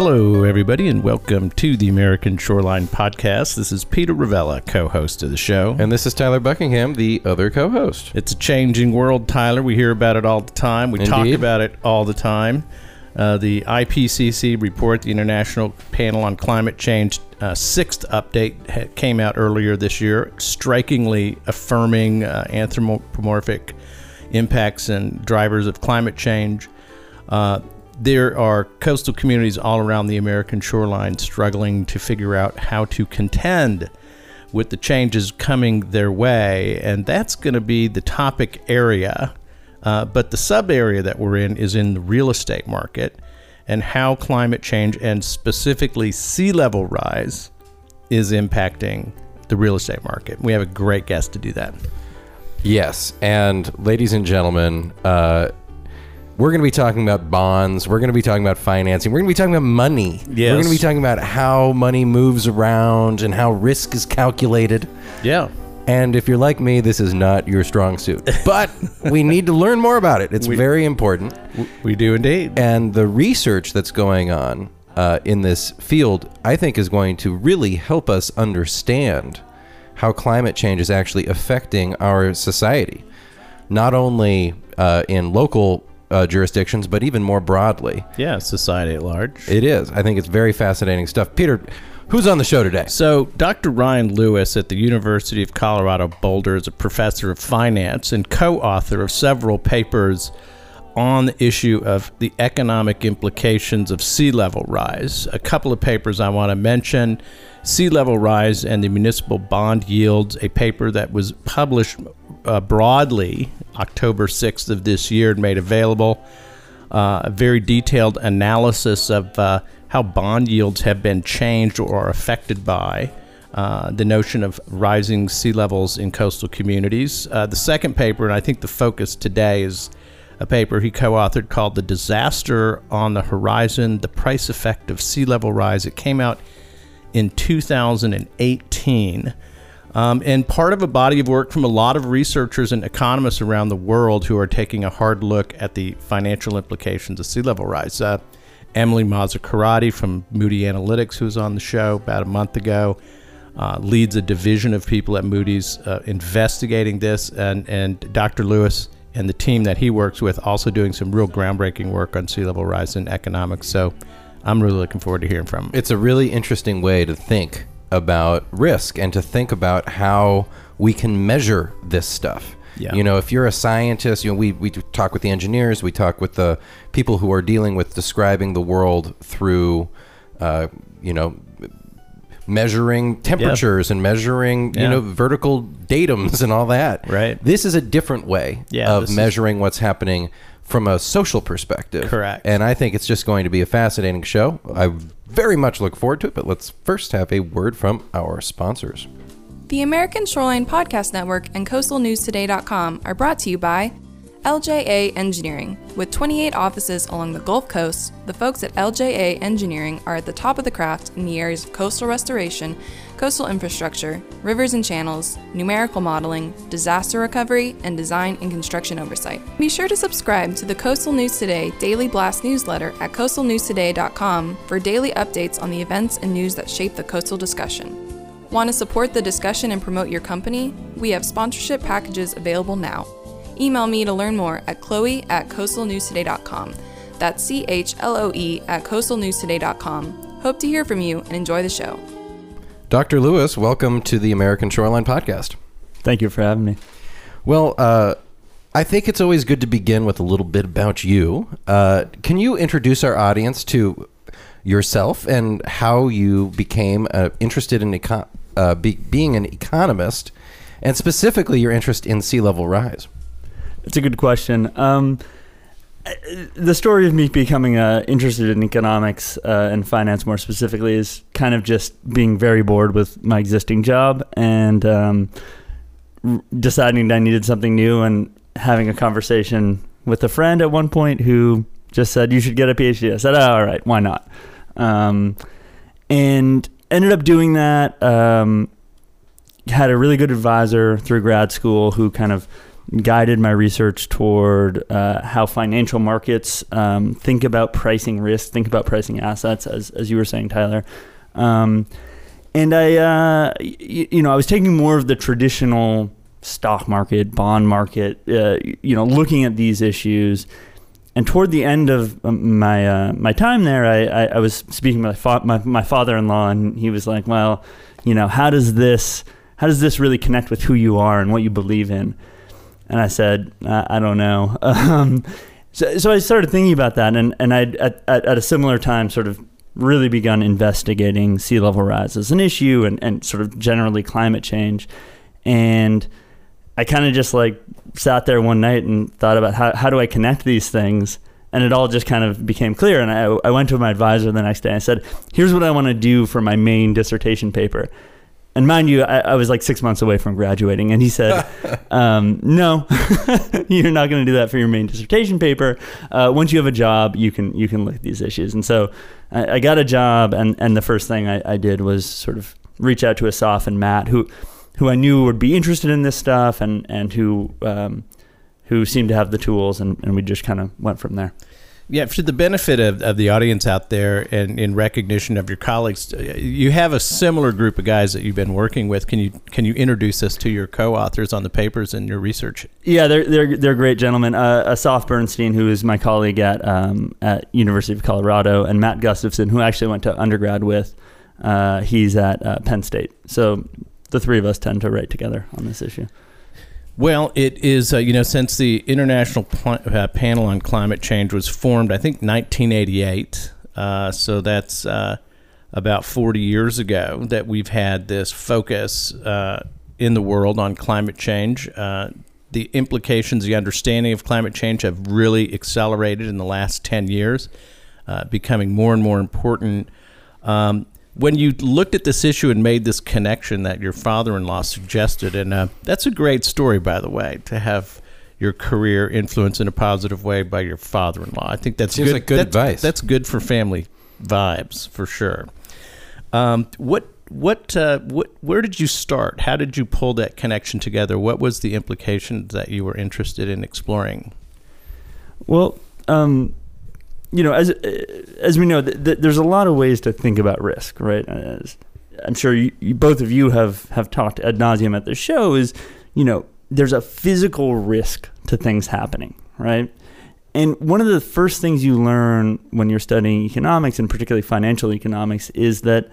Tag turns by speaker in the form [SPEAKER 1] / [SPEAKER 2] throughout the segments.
[SPEAKER 1] Hello, everybody, and welcome to the American Shoreline Podcast. This is Peter Ravella, co host of the show.
[SPEAKER 2] And this is Tyler Buckingham, the other co host.
[SPEAKER 1] It's a changing world, Tyler. We hear about it all the time. We talk about it all the time. Uh, the IPCC report, the International Panel on Climate Change, uh, sixth update ha- came out earlier this year, strikingly affirming uh, anthropomorphic impacts and drivers of climate change. There are coastal communities all around the American shoreline struggling to figure out how to contend with the changes coming their way, and that's going to be the topic area. Uh, but the sub area that we're in is in the real estate market and how climate change and specifically sea level rise is impacting the real estate market. We have a great guest to do that.
[SPEAKER 2] Yes. And ladies and gentlemen, uh, we're going to be talking about bonds. We're going to be talking about financing. We're going to be talking about money.
[SPEAKER 1] Yes.
[SPEAKER 2] We're going to be talking about how money moves around and how risk is calculated.
[SPEAKER 1] Yeah.
[SPEAKER 2] And if you're like me, this is not your strong suit. But we need to learn more about it. It's very important.
[SPEAKER 1] We do indeed.
[SPEAKER 2] And the research that's going on uh, in this field, I think, is going to really help us understand how climate change is actually affecting our society, not only uh, in local uh, jurisdictions, but even more broadly.
[SPEAKER 1] Yeah, society at large.
[SPEAKER 2] It is. I think it's very fascinating stuff. Peter, who's on the show today?
[SPEAKER 1] So, Dr. Ryan Lewis at the University of Colorado Boulder is a professor of finance and co author of several papers on the issue of the economic implications of sea level rise. A couple of papers I want to mention Sea Level Rise and the Municipal Bond Yields, a paper that was published uh, broadly October 6th of this year and made available uh, a very detailed analysis of uh, how bond yields have been changed or are affected by uh, the notion of rising sea levels in coastal communities. Uh, the second paper, and I think the focus today is a paper he co authored called The Disaster on the Horizon The Price Effect of Sea Level Rise. It came out in 2018. Um, and part of a body of work from a lot of researchers and economists around the world who are taking a hard look at the financial implications of sea level rise. Uh, Emilie Mazzacurati from Moody Analytics, who was on the show about a month ago, uh, leads a division of people at Moody's uh, investigating this, and, and Dr. Lewis and the team that he works with also doing some real groundbreaking work on sea level rise in economics. So I'm really looking forward to hearing from him.
[SPEAKER 2] It's a really interesting way to think about risk and to think about how we can measure this stuff.
[SPEAKER 1] Yeah.
[SPEAKER 2] You know, if you're a scientist, you know, we, we talk with the engineers, we talk with the people who are dealing with describing the world through, uh, you know, measuring temperatures and measuring,
[SPEAKER 1] Yeah.
[SPEAKER 2] you know, vertical datums and all that.
[SPEAKER 1] Right.
[SPEAKER 2] This is a different way
[SPEAKER 1] Yeah,
[SPEAKER 2] of
[SPEAKER 1] this is-
[SPEAKER 2] measuring what's happening from a social perspective.
[SPEAKER 1] Correct.
[SPEAKER 2] And I think it's just going to be a fascinating show. I very much look forward to it, but let's first have a word from our sponsors.
[SPEAKER 3] The American Shoreline Podcast Network and CoastalNewsToday.com are brought to you by LJA Engineering. With 28 offices along the Gulf Coast, the folks at LJA Engineering are at the top of the craft in the areas of coastal restoration, coastal infrastructure, rivers and channels, numerical modeling, disaster recovery, and design and construction oversight. Be sure to subscribe to the Coastal News Today Daily Blast newsletter at coastalnewstoday.com for daily updates on the events and news that shape the coastal discussion. Want to support the discussion and promote your company? We have sponsorship packages available now. Email me to learn more at chloe at coastalnewstoday.com. That's C H L O E at coastalnewstoday.com. Hope to hear from you and enjoy the show.
[SPEAKER 2] Dr. Lewis, welcome to the American Shoreline Podcast.
[SPEAKER 4] Thank you for having me.
[SPEAKER 2] Well, uh, I think it's always good to begin with a little bit about you. Uh, can you introduce our audience to yourself and how you became uh, interested in econ- uh, be- being an economist, and specifically your interest in sea level rise?
[SPEAKER 4] It's a good question. Um, the story of me becoming uh, interested in economics uh, and finance more specifically is kind of just being very bored with my existing job and um, r- deciding that I needed something new and having a conversation with a friend at one point who just said, You should get a PhD. I said, oh, All right, why not? Um, and ended up doing that. Um, had a really good advisor through grad school who kind of guided my research toward uh, how financial markets um, think about pricing risk, think about pricing assets, as as you were saying, Tyler. Um, and I, uh, y- you know, I was taking more of the traditional stock market, bond market, uh, you know, looking at these issues. And toward the end of um, my uh, my time there, I, I, I was speaking with my, fa- my, my father-in-law, and he was like, "Well, you know, how does this how does this really connect with who you are and what you believe in?" And I said, "I, I don't know." Um, so, so I started thinking about that, and and I at, at, at a similar time sort of really begun investigating sea level rise as an issue and, and sort of generally climate change. And I kind of just like sat there one night and thought about how, how do I connect these things? And it all just kind of became clear. And I, I went to my advisor the next day and I said, here's what I want to do for my main dissertation paper. And mind you, I, I was like six months away from graduating. And he said, um, no, you're not going to do that for your main dissertation paper. Uh, once you have a job, you can, you can look at these issues. And so I, I got a job. And, and the first thing I, I did was sort of reach out to Asaf and Matt, who, who I knew would be interested in this stuff and, and who, um, who seemed to have the tools. And, and we just kind of went from there.
[SPEAKER 1] Yeah, for the benefit of, of the audience out there and in recognition of your colleagues, uh, you have a similar group of guys that you've been working with. Can you can you introduce us to your co-authors on the papers and your research?
[SPEAKER 4] Yeah, they're they're they're great gentlemen. Uh, Asaf Bernstein, who is my colleague at um, at University of Colorado, and Matt Gustafson, who I actually went to undergrad with. Uh, he's at uh, Penn State. So the three of us tend to write together on this issue.
[SPEAKER 1] Well, it is, uh, you know, since the International Pl- uh, Panel on Climate Change was formed, I think 1988. Uh, so that's uh, about 40 years ago that we've had this focus uh, in the world on climate change. Uh, the implications, the understanding of climate change have really accelerated in the last 10 years, becoming more and more important. Um, when you looked at this issue and made this connection that your father-in-law suggested, and uh, that's a great story, by the way, to have your career influenced in a positive way by your father-in-law. I think that's
[SPEAKER 2] Seems
[SPEAKER 1] good.
[SPEAKER 2] like good
[SPEAKER 1] that's,
[SPEAKER 2] advice.
[SPEAKER 1] That's good for family vibes for sure. Um, what what uh, what where did you start? How did you pull that connection together? What was the implication that you were interested in exploring?
[SPEAKER 4] Well, um, you know, as as we know, th- th- there's a lot of ways to think about risk, right? As I'm sure you, you, both of you have have talked ad nauseum at the show. Is you know, there's a physical risk to things happening, right? And one of the first things you learn when you're studying economics, and particularly financial economics, is that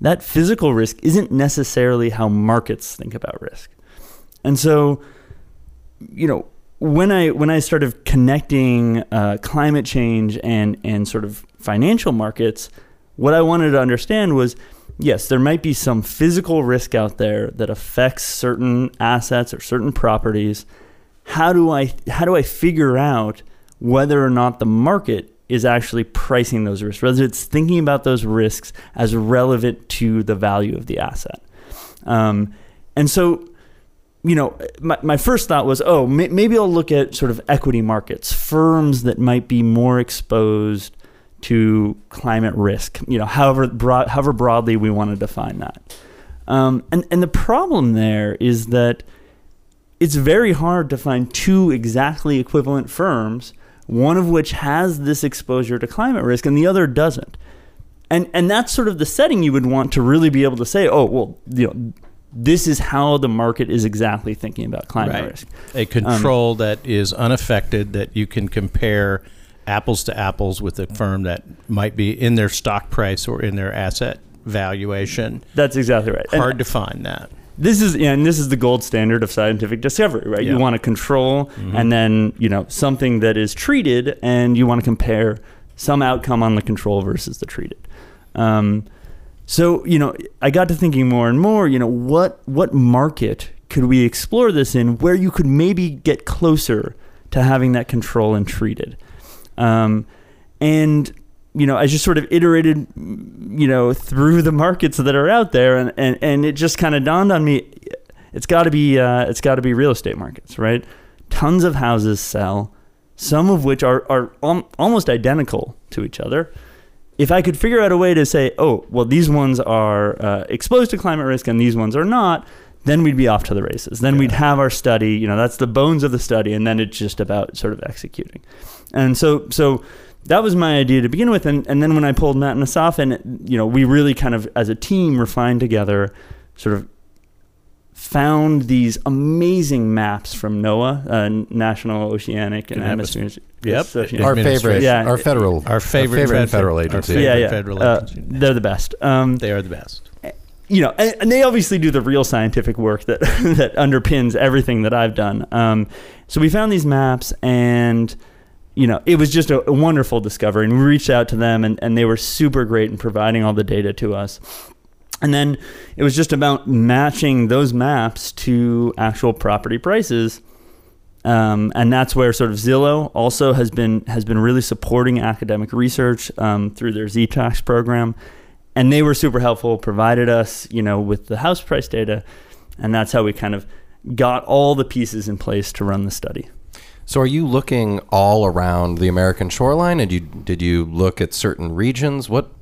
[SPEAKER 4] that physical risk isn't necessarily how markets think about risk. And so, you know, when I when I started connecting uh, climate change and and sort of financial markets, what I wanted to understand was, yes, there might be some physical risk out there that affects certain assets or certain properties. How do I how do I figure out whether or not the market is actually pricing those risks, whether it's thinking about those risks as relevant to the value of the asset? Um, and so you know, my, my first thought was, oh, may, maybe I'll look at sort of equity markets, firms that might be more exposed to climate risk, you know, however, broad, however broadly we want to define that. Um, and, and the problem there is that it's very hard to find two exactly equivalent firms, one of which has this exposure to climate risk and the other doesn't. And, and that's sort of the setting you would want to really be able to say, oh, well, you know, this is how the market is exactly thinking about climate
[SPEAKER 1] Right.
[SPEAKER 4] risk.
[SPEAKER 1] A control that is unaffected that you can compare apples to apples with a firm that might be in their stock price or in their asset valuation.
[SPEAKER 4] That's exactly right. And
[SPEAKER 1] Hard to find that.
[SPEAKER 4] this is yeah, and this is the gold standard of scientific discovery, right?
[SPEAKER 1] Yeah.
[SPEAKER 4] You want to control and then, you know, something that is treated and you want to compare some outcome on the control versus the treated. Um, so, you know, I got to thinking more and more, you know, what what market could we explore this in where you could maybe get closer to having that control and treated? Um, and you know, I just sort of iterated, you know, through the markets that are out there, and and, and it just kind of dawned on me, it's got to be uh, it's got to be real estate markets, right? Tons of houses sell, some of which are are al- almost identical to each other. If I could figure out a way to say, oh, well, these ones are uh, exposed to climate risk and these ones are not, then we'd be off to the races. Then we'd have our study. You know, that's the bones of the study, and then it's just about sort of executing. And so, so that was my idea to begin with. And and then when I pulled Matt and Asaf in, you know, we really kind of as a team refined together, sort of found these amazing maps from NOAA, uh, National Oceanic and
[SPEAKER 1] And
[SPEAKER 4] Atmospheric
[SPEAKER 1] Yep.
[SPEAKER 4] Association.
[SPEAKER 2] Our favorite,
[SPEAKER 4] Yeah.
[SPEAKER 2] our federal,
[SPEAKER 1] Our favorite,
[SPEAKER 2] favorite
[SPEAKER 1] fed-
[SPEAKER 2] federal
[SPEAKER 1] our
[SPEAKER 2] agency.
[SPEAKER 1] favorite
[SPEAKER 4] yeah, yeah,
[SPEAKER 1] federal
[SPEAKER 4] Uh, they're the best. Um,
[SPEAKER 1] they are the best.
[SPEAKER 4] you know, and, and they obviously do the real scientific work that that underpins everything that I've done. Um, so we found these maps, and you know, it was just a, a wonderful discovery. And we reached out to them, and, and they were super great in providing all the data to us. And then it was just about matching those maps to actual property prices. Um, and that's where sort of Zillow also has been has been really supporting academic research um, through their ZTRAX program, and they were super helpful. Provided us, you know, with the house price data, and that's how we kind of got all the pieces in place to run the study.
[SPEAKER 2] So, are you looking all around the American shoreline? And you did you look at certain regions? What,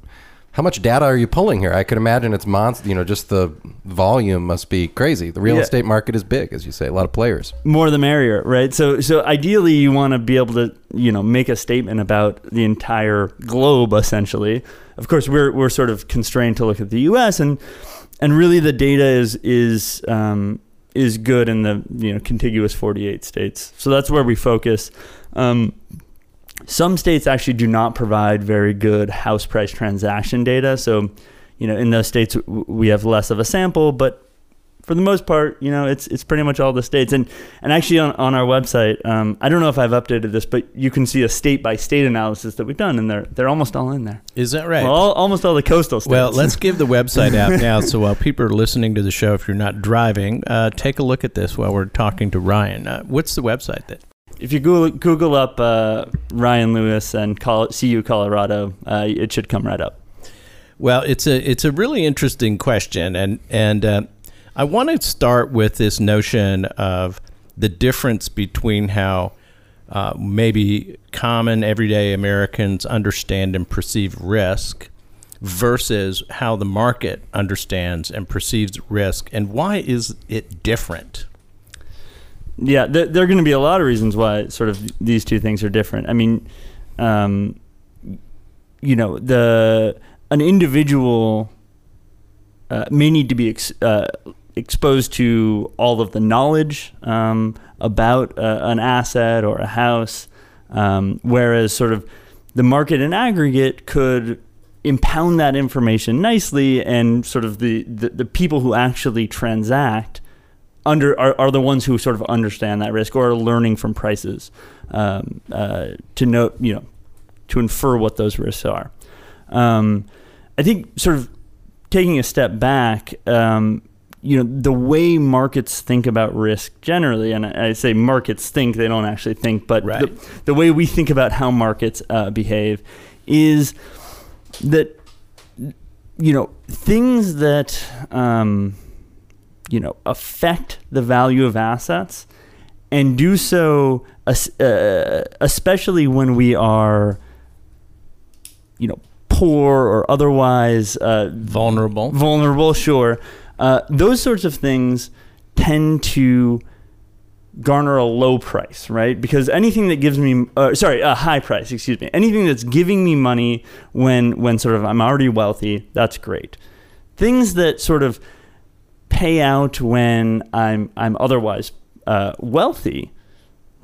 [SPEAKER 2] how much data are you pulling here? I could imagine it's monster. You know, just the volume must be crazy. The real
[SPEAKER 4] Yeah.
[SPEAKER 2] estate market is big, as you say, a lot of players.
[SPEAKER 4] more the merrier, right? So so ideally you want to be able to, you know, make a statement about the entire globe essentially. Of course, we're we're sort of constrained to look at the US and and really the data is is um, is good in the, you know, contiguous 48 states. So that's where we focus. Um, some states actually do not provide very good house price transaction data. So, you know, in those states we have less of a sample, but for the most part, you know, it's it's pretty much all the states. And and actually on, on our website, um, I don't know if I've updated this, but you can see a state by state analysis that we've done, and they're they're almost all in there.
[SPEAKER 1] Is that right?
[SPEAKER 4] Well, all, almost all the coastal states.
[SPEAKER 1] Well, let's give the website out now. So while people are listening to the show, if you're not driving, uh, take a look at this while we're talking to Ryan. Uh, what's the website that?
[SPEAKER 4] If you Google, Google up uh, Ryan Lewis and call CU Colorado, uh, it should come right up.
[SPEAKER 1] Well, it's a it's a really interesting question, and and uh, I want to start with this notion of the difference between how uh, maybe common everyday Americans understand and perceive risk versus how the market understands and perceives risk, and why is it different?
[SPEAKER 4] Yeah, there, there are going to be a lot of reasons why sort of these two things are different. I mean, um, you know, the an individual uh, may need to be ex- uh, exposed to all of the knowledge um, about uh, an asset or a house, um, whereas sort of the market in aggregate could impound that information nicely, and sort of the, the, the people who actually transact under are, are the ones who sort of understand that risk or are learning from prices um, uh, to know you know to infer what those risks are. Um, I think sort of taking a step back, um, you know, the way markets think about risk generally, and I, I say markets think, they don't actually think, but
[SPEAKER 1] Right.
[SPEAKER 4] the, the way we think about how markets uh, behave is that, you know, things that, um, you know, affect the value of assets and do so, uh, especially when we are, you know, poor or otherwise uh,
[SPEAKER 1] Vulnerable.
[SPEAKER 4] vulnerable, sure. Uh, those sorts of things tend to garner a low price, right? Because anything that gives me, uh, sorry, a high price, excuse me, anything that's giving me money when when sort of I'm already wealthy, that's great. Things that sort of pay out when I'm I'm otherwise uh, wealthy.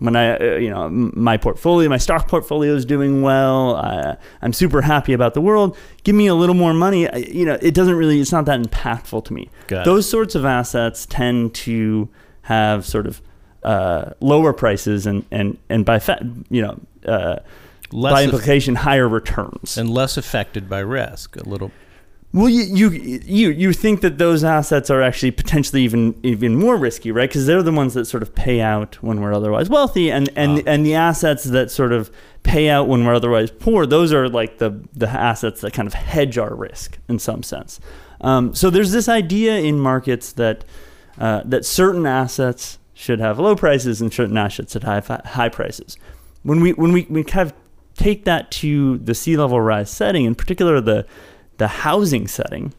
[SPEAKER 4] When I, uh, you know, my portfolio, my stock portfolio is doing well. Uh, I'm super happy about the world. Give me a little more money. I- You know, it doesn't really, it's not that impactful to me.
[SPEAKER 1] Got it.
[SPEAKER 4] Those sorts of assets tend to have sort of uh, lower prices and, and, and by fa- you know, uh,
[SPEAKER 1] Less
[SPEAKER 4] by
[SPEAKER 1] aff-
[SPEAKER 4] implication, higher returns.
[SPEAKER 1] and less affected by risk. A little.
[SPEAKER 4] Well, you, you you you think that those assets are actually potentially even even more risky, right? Because they're the ones that sort of pay out when we're otherwise wealthy, and and
[SPEAKER 1] Ah.
[SPEAKER 4] and the assets that sort of pay out when we're otherwise poor, those are like the the assets that kind of hedge our risk in some sense. Um, so there's this idea in markets that uh, that certain assets should have low prices and certain assets should have high prices. When we when we, we kind of take that to the sea level rise setting, in particular the the housing setting,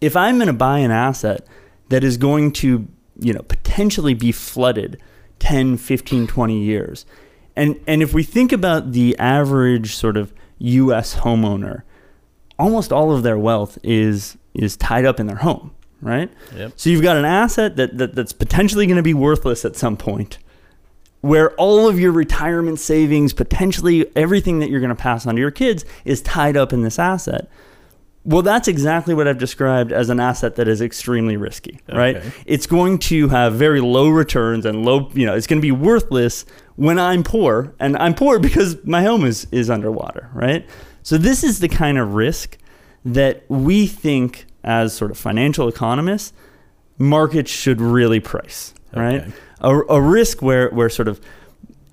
[SPEAKER 4] if I'm going to buy an asset that is going to, you know, potentially be flooded 10, 15, 20 years. And and if we think about the average sort of US homeowner, almost all of their wealth is is tied up in their home, right?
[SPEAKER 1] Yep.
[SPEAKER 4] So you've got an asset that, that that's potentially going to be worthless at some point where all of your retirement savings, potentially everything that you're going to pass on to your kids, is tied up in this asset. Well, that's exactly what I've described as an asset that is extremely risky, right?
[SPEAKER 1] Okay.
[SPEAKER 4] It's going to have very low returns and low, you know, it's going to be worthless when I'm poor, and I'm poor because my home is is underwater, right? So this is the kind of risk that we think as sort of financial economists markets should really price, right?
[SPEAKER 1] Okay.
[SPEAKER 4] A, a risk where where sort of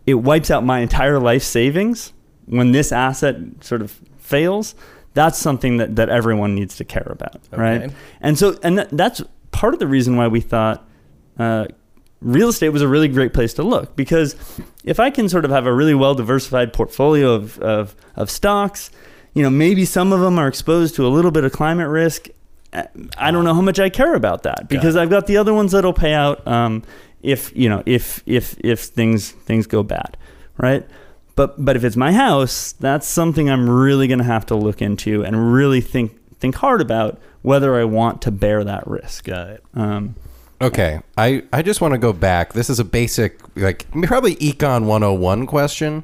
[SPEAKER 4] it wipes out my entire life savings when this asset sort of fails that's something that, that everyone needs to care about right? And so and that, that's part of the reason why we thought uh, real estate was a really great place to look because if i can sort of have a really well diversified portfolio of, of, of stocks you know maybe some of them are exposed to a little bit of climate risk i don't know how much i care about that because i've got the other ones that'll pay out um, if you know if if if things things go bad right but but if it's my house that's something i'm really going to have to look into and really think think hard about whether i want to bear that risk
[SPEAKER 1] Got it.
[SPEAKER 4] um,
[SPEAKER 2] Okay, I, I just want to go back. This is a basic, like probably Econ 101 question,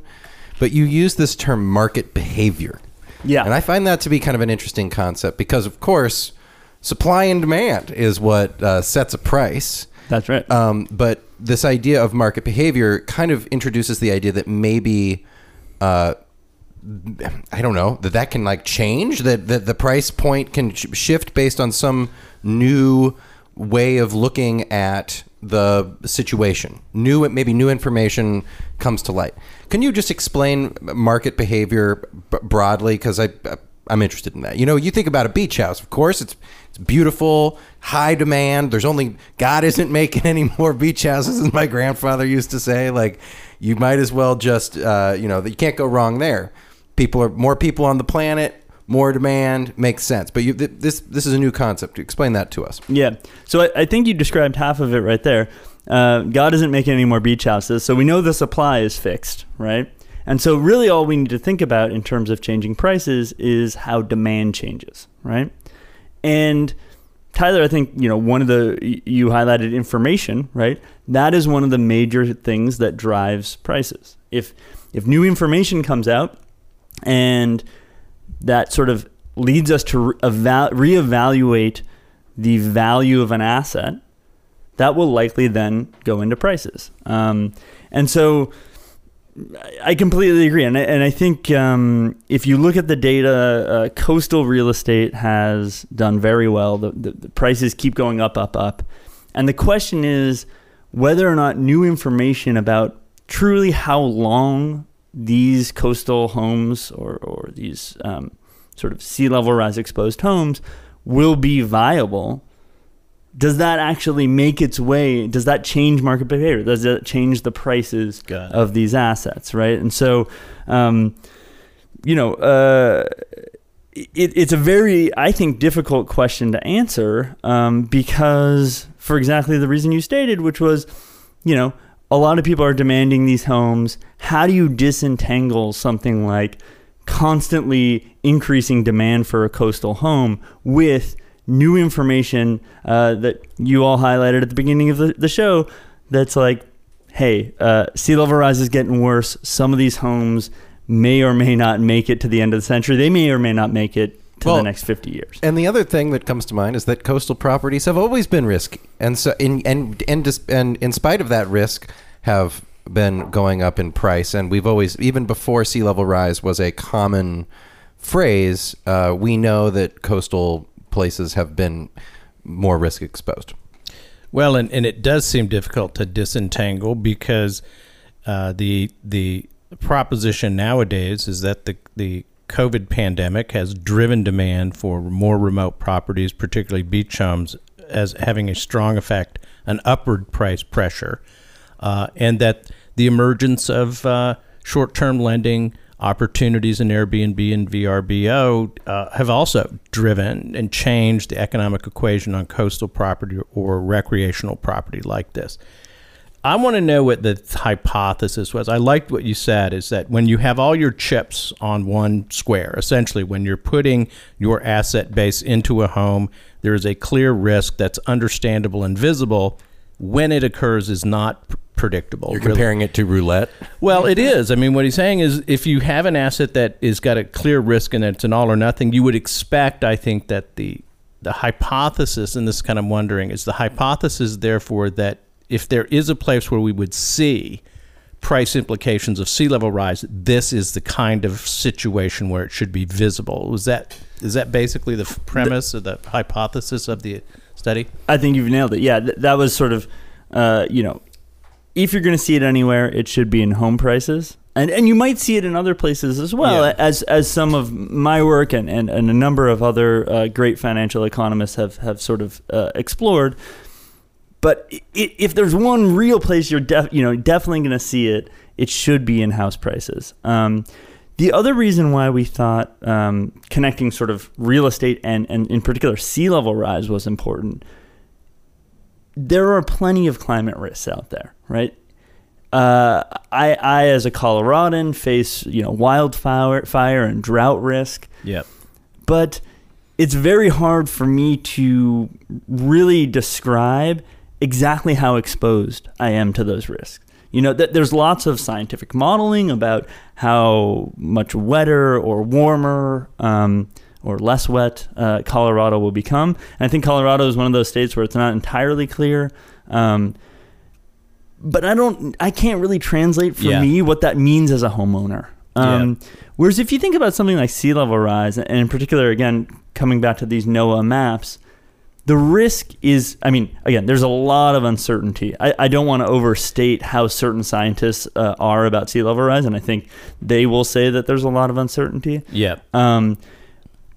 [SPEAKER 2] but you use this term market behavior.
[SPEAKER 4] yeah
[SPEAKER 2] And I find that to be kind of an interesting concept because, of course, supply and demand is what uh, sets a price.
[SPEAKER 4] That's right
[SPEAKER 2] Um, but this idea of market behavior kind of introduces the idea that maybe, uh, I don't know, that that can like change, that, that the price point can sh- shift based on some new way of looking at the situation. New, maybe new information comes to light. Can you just explain market behavior b- broadly? Because I, I'm interested in that. You know, you think about a beach house, of course, it's it's beautiful, high demand. There's only God isn't making any more beach houses, as my grandfather used to say. Like, you might as well just, uh, you know, you can't go wrong there. People are more people on the planet, more demand makes sense. But you, th- this this is a new concept. Explain that to us.
[SPEAKER 4] Yeah. So I, I think you described half of it right there. Uh, God isn't making any more beach houses, so we know the supply is fixed, right? And so really all we need to think about in terms of changing prices is how demand changes, right? And Tyler, I think you know one of the you highlighted information, right? That is one of the major things that drives prices. If if new information comes out and that sort of leads us to re- eval- reevaluate the value of an asset, that will likely then go into prices. Um, and so I completely agree. And I, and I think um, if you look at the data, uh, coastal real estate has done very well. The, the, the prices keep going up, up, up. And the question is whether or not new information about truly how long these coastal homes or, or these um, sort of sea level rise exposed homes will be viable does that actually make its way does that change market behavior? Does that change the prices of these assets right? And so um, you know uh, it, it's a very i think difficult question to answer um, because for exactly the reason you stated which was you know a lot of people are demanding these homes. How do you disentangle something like constantly increasing demand for a coastal home with new information uh, that you all highlighted at the beginning of the, the show that's like hey uh, sea level rise is getting worse. Some of these homes may or may not make it to the end of the century. They may or may not make it to
[SPEAKER 2] Well,
[SPEAKER 4] the next 50 years.
[SPEAKER 2] And the other thing that comes to mind is that coastal properties have always been risky, and so in and and dis, and in spite of that risk, have been going up in price. And we've always, even before sea level rise was a common phrase, uh, we know that coastal places have been more risk exposed.
[SPEAKER 1] Well, and, and it does seem difficult to disentangle because uh, the the proposition nowadays is that the the COVID pandemic has driven demand for more remote properties, particularly beach homes, as having a strong effect, an upward price pressure, uh, and that the emergence of uh, short-term lending opportunities in Airbnb and VRBO uh, have also driven and changed the economic equation on coastal property or recreational property like this. I want to know what the hypothesis was. I liked what you said is that when you have all your chips on one square, essentially when you're putting your asset base into a home, there is a clear risk that's understandable and visible. When it occurs is not pr- predictable.
[SPEAKER 2] You're
[SPEAKER 1] really.
[SPEAKER 2] comparing it to roulette.
[SPEAKER 1] Well, it is. I mean, what he's saying is if you have an asset that is got a clear risk and it's an all or nothing, you would expect, I think, that the the hypothesis, and this is kind of wondering, is the hypothesis therefore that if there is a place where we would see price implications of sea level rise, this is the kind of situation where it should be visible. Was that is that basically the premise or the hypothesis of the study?
[SPEAKER 4] I think you've nailed it. Yeah, th- that was sort of, uh, you know, if you're going to see it anywhere, it should be in home prices. And, and you might see it in other places as well,
[SPEAKER 1] Yeah.
[SPEAKER 4] as as some of my work and, and, and a number of other uh, great financial economists have, have sort of uh, explored. But if there's one real place you're def- you know definitely going to see it, it should be in house prices. Um, the other reason why we thought um, connecting sort of real estate and, and in particular sea level rise was important there are plenty of climate risks out there, right? Uh, I, I, as a Coloradan, face you know wildfire fire and drought risk,
[SPEAKER 1] Yep.
[SPEAKER 4] but it's very hard for me to really describe exactly how exposed I am to those risks. You know, th- there's lots of scientific modeling about how much wetter or warmer um, or less wet uh, Colorado will become. And I think Colorado is one of those states where it's not entirely clear. Um, but I don't, I can't really translate for
[SPEAKER 1] Yeah.
[SPEAKER 4] me what that means as a homeowner. Um, Whereas if you think about something like sea level rise, and in particular, again, coming back to these NOAA maps, the risk is, I mean, again, there's a lot of uncertainty. I, I don't want to overstate how certain scientists uh, are about sea level rise, and I think they will say that there's a lot of uncertainty.
[SPEAKER 1] Yep.
[SPEAKER 4] Um,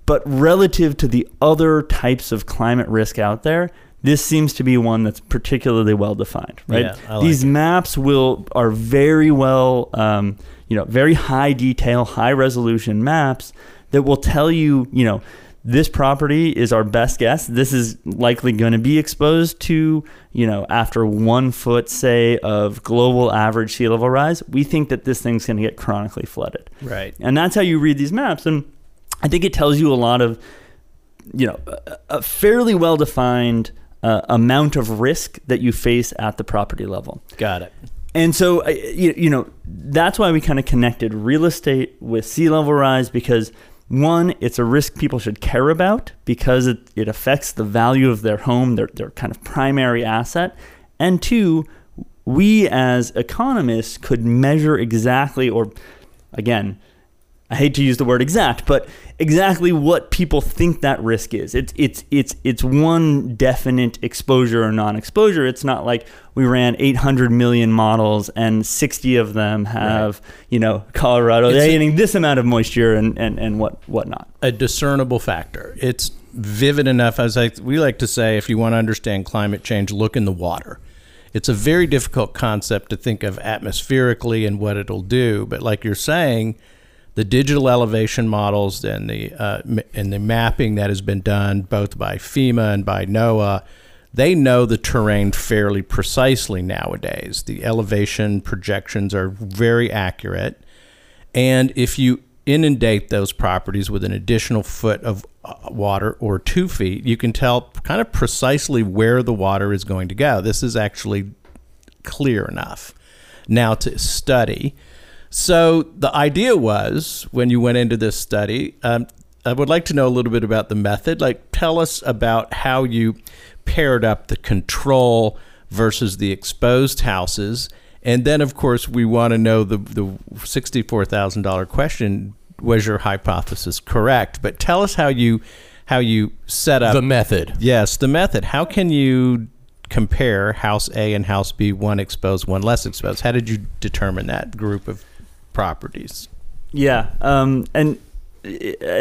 [SPEAKER 4] but relative to the other types of climate risk out there, this seems to be one that's particularly well defined, right?
[SPEAKER 1] Yeah, like
[SPEAKER 4] These
[SPEAKER 1] it.
[SPEAKER 4] maps will are very well, um, you know, very high detail, high resolution maps that will tell you, you know, this property is our best guess. This is likely going to be exposed to, you know, after one foot, say, of global average sea level rise. We think that this thing's going to get chronically flooded.
[SPEAKER 1] Right.
[SPEAKER 4] And that's how you read these maps. And I think it tells you a lot of, you know, a, fairly well defined uh, amount of risk that you face at the property level.
[SPEAKER 1] Got it.
[SPEAKER 4] And so, you, you know, that's why we kind of connected real estate with sea level rise because one, it's a risk people should care about because it, it affects the value of their home, their, their kind of primary asset. And two, we as economists could measure exactly, or again, I hate to use the word exact, but exactly what people think that risk is. It's it's it's it's one definite exposure or non-exposure. It's not like we ran 800 million models and 60 of them have you know Colorado
[SPEAKER 1] It's a-
[SPEAKER 4] getting this amount of moisture and and and what whatnot.
[SPEAKER 1] a discernible factor. It's vivid enough, as I, we like to say, if you want to understand climate change, look in the water. It's a very difficult concept to think of atmospherically and what it'll do, but like you're saying, the digital elevation models and the uh, and the mapping that has been done both by FEMA and by NOAA, they know the terrain fairly precisely nowadays. The elevation projections are very accurate. And if you inundate those properties with an additional foot of uh, water or two feet, you can tell kind of precisely where the water is going to go. This is actually clear enough now to study. So the idea was when you went into this study, um, I would like to know a little bit about the method. Like, tell us about how you paired up the control versus the exposed houses. And then, of course, we want to know the, the $64,000 question was your hypothesis correct? But tell us how you how you set up
[SPEAKER 2] The method.
[SPEAKER 1] Yes, the method. How can you compare house A and house B, one exposed, one less exposed? How did you determine that group of properties?
[SPEAKER 4] Yeah, um, and I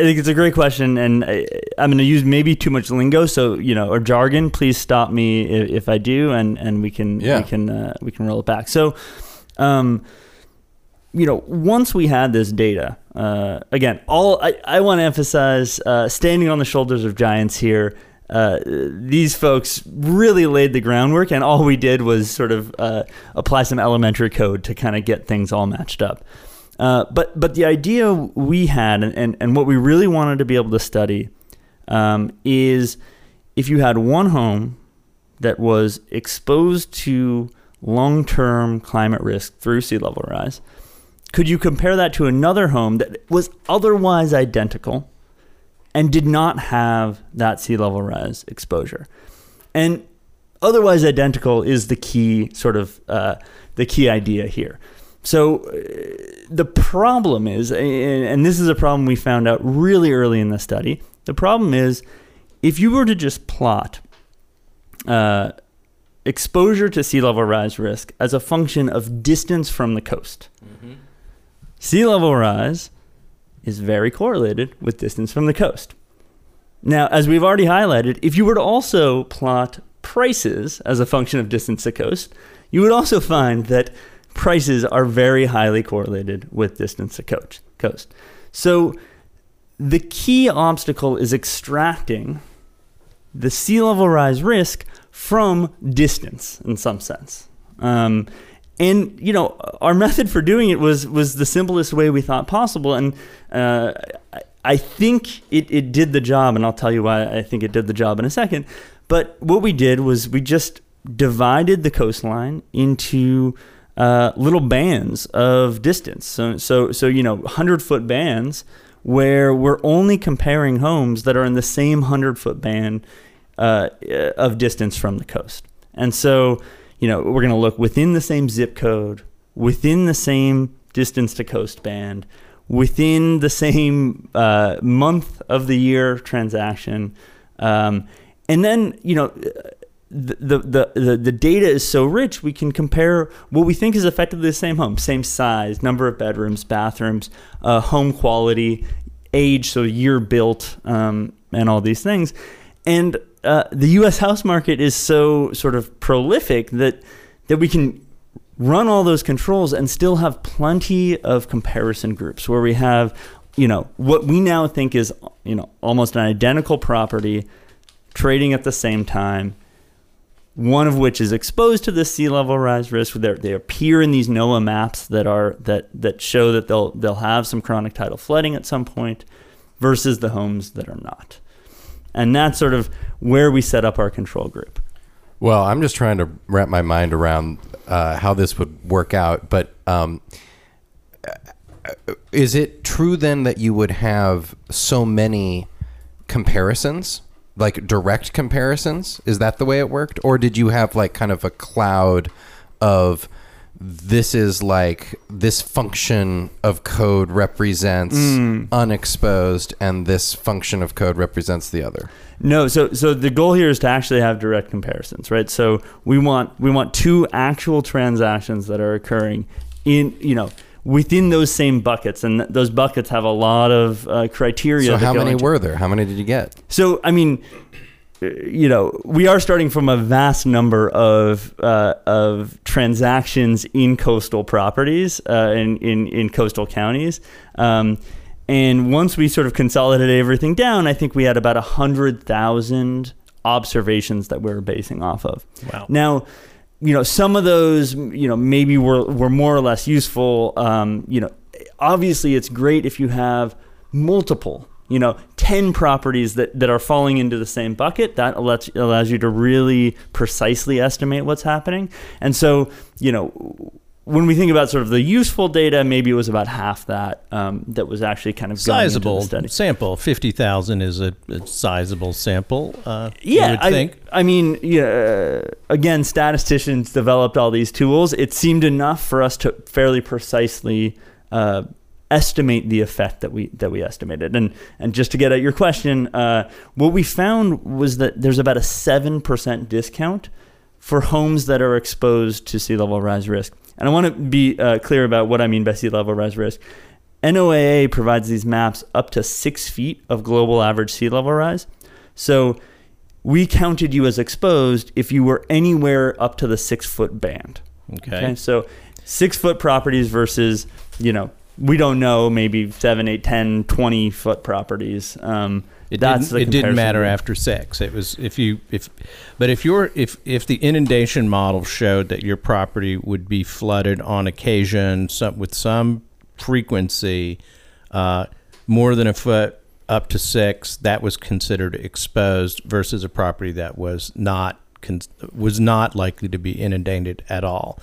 [SPEAKER 4] think it's a great question, and I, I'm going to use maybe too much lingo, so you know, or jargon. Please stop me if, if I do, and and we can
[SPEAKER 2] Yeah.
[SPEAKER 4] we can uh, we can roll it back. So, um, you know, once we had this data, uh, again, all I, I want to emphasize uh, standing on the shoulders of giants here. Uh, these folks really laid the groundwork, and all we did was sort of uh, apply some elementary code to kind of get things all matched up. Uh, but but the idea we had, and, and, and what we really wanted to be able to study, um, is if you had one home that was exposed to long term climate risk through sea level rise, could you compare that to another home that was otherwise identical and did not have that sea level rise exposure? And otherwise identical is the key sort of uh, the key idea here. So uh, the problem is, and this is a problem we found out really early in the study. The problem is, if you were to just plot uh, exposure to sea level rise risk as a function of distance from the coast. Mm-hmm. Sea level rise is very correlated with distance from the coast. Now, as we've already highlighted, if you were to also plot prices as a function of distance to coast, you would also find that prices are very highly correlated with distance to coast. So the key obstacle is extracting the sea level rise risk from distance in some sense. Um, and you know, our method for doing it was was the simplest way we thought possible, and uh, I, think it, it did the job, and I'll tell you why I think it did the job in a second. But what we did was we just divided the coastline into uh, little bands of distance. So, so, so you know, hundred foot bands where we're only comparing homes that are in the same hundred foot band uh, of distance from the coast. And so, you know, we're going to look within the same zip code, within the same distance to coast band, within the same uh, month of the year transaction. Um, and then, you know, the, the, the, the data is so rich, we can compare what we think is effectively the same home, same size, number of bedrooms, bathrooms, uh, home quality, age, so year built, um, and all these things. And uh, the U.S. house market is so sort of prolific that that we can run all those controls and still have plenty of comparison groups where we have, you know, what we now think is, you know, almost an identical property trading at the same time. One of which is exposed to the sea level rise risk. They they appear in these NOAA maps that are that that show that they'll they'll have some chronic tidal flooding at some point, versus the homes that are not. And that's sort of where we set up our control group.
[SPEAKER 2] Well, I'm just trying to wrap my mind around uh, how this would work out. But um, is it true then that you would have so many comparisons, like direct comparisons? Is that the way it worked? Or did you have like kind of a cloud of this is like this function of code represents mm. unexposed and this function of code represents the other
[SPEAKER 4] no so so the goal here is to actually have direct comparisons right so we want we want two actual transactions that are occurring in you know within those same buckets and those buckets have a lot of uh, criteria
[SPEAKER 2] so how many into. were there how many did you get
[SPEAKER 4] so i mean you know, we are starting from a vast number of uh, of transactions in coastal properties uh, in, in in coastal counties. Um, and once we sort of consolidated everything down, I think we had about a hundred thousand observations that we were basing off of.
[SPEAKER 1] Wow.
[SPEAKER 4] Now, you know, some of those, you know, maybe were were more or less useful. Um, you know, obviously, it's great if you have multiple you know 10 properties that, that are falling into the same bucket that allows, allows you to really precisely estimate what's happening and so you know when we think about sort of the useful data, maybe it was about half that um, that was actually kind of
[SPEAKER 1] sizable
[SPEAKER 4] study.
[SPEAKER 1] sample. Fifty thousand is a, a, sizable sample. Uh,
[SPEAKER 4] yeah,
[SPEAKER 1] I think.
[SPEAKER 4] I mean, yeah. Again, statisticians developed all these tools. It seemed enough for us to fairly precisely uh, estimate the effect that we that we estimated. And and just to get at your question, uh, what we found was that there's about a seven percent discount for homes that are exposed to sea level rise risk. And I want to be uh, clear about what I mean by sea level rise risk. NOAA provides these maps up to six feet of global average sea level rise. So we counted you as exposed if you were anywhere up to the six foot band.
[SPEAKER 1] Okay. okay.
[SPEAKER 4] So six foot properties versus you know we don't know maybe seven, eight, 10, 20 foot properties. Um,
[SPEAKER 1] It
[SPEAKER 4] that's
[SPEAKER 1] didn't, it didn't matter after six. It was if you if, but if you're if if the inundation model showed that your property would be flooded on occasion, some with some frequency, uh, more than a foot up to six, that was considered exposed versus a property that was not was not likely to be inundated at all.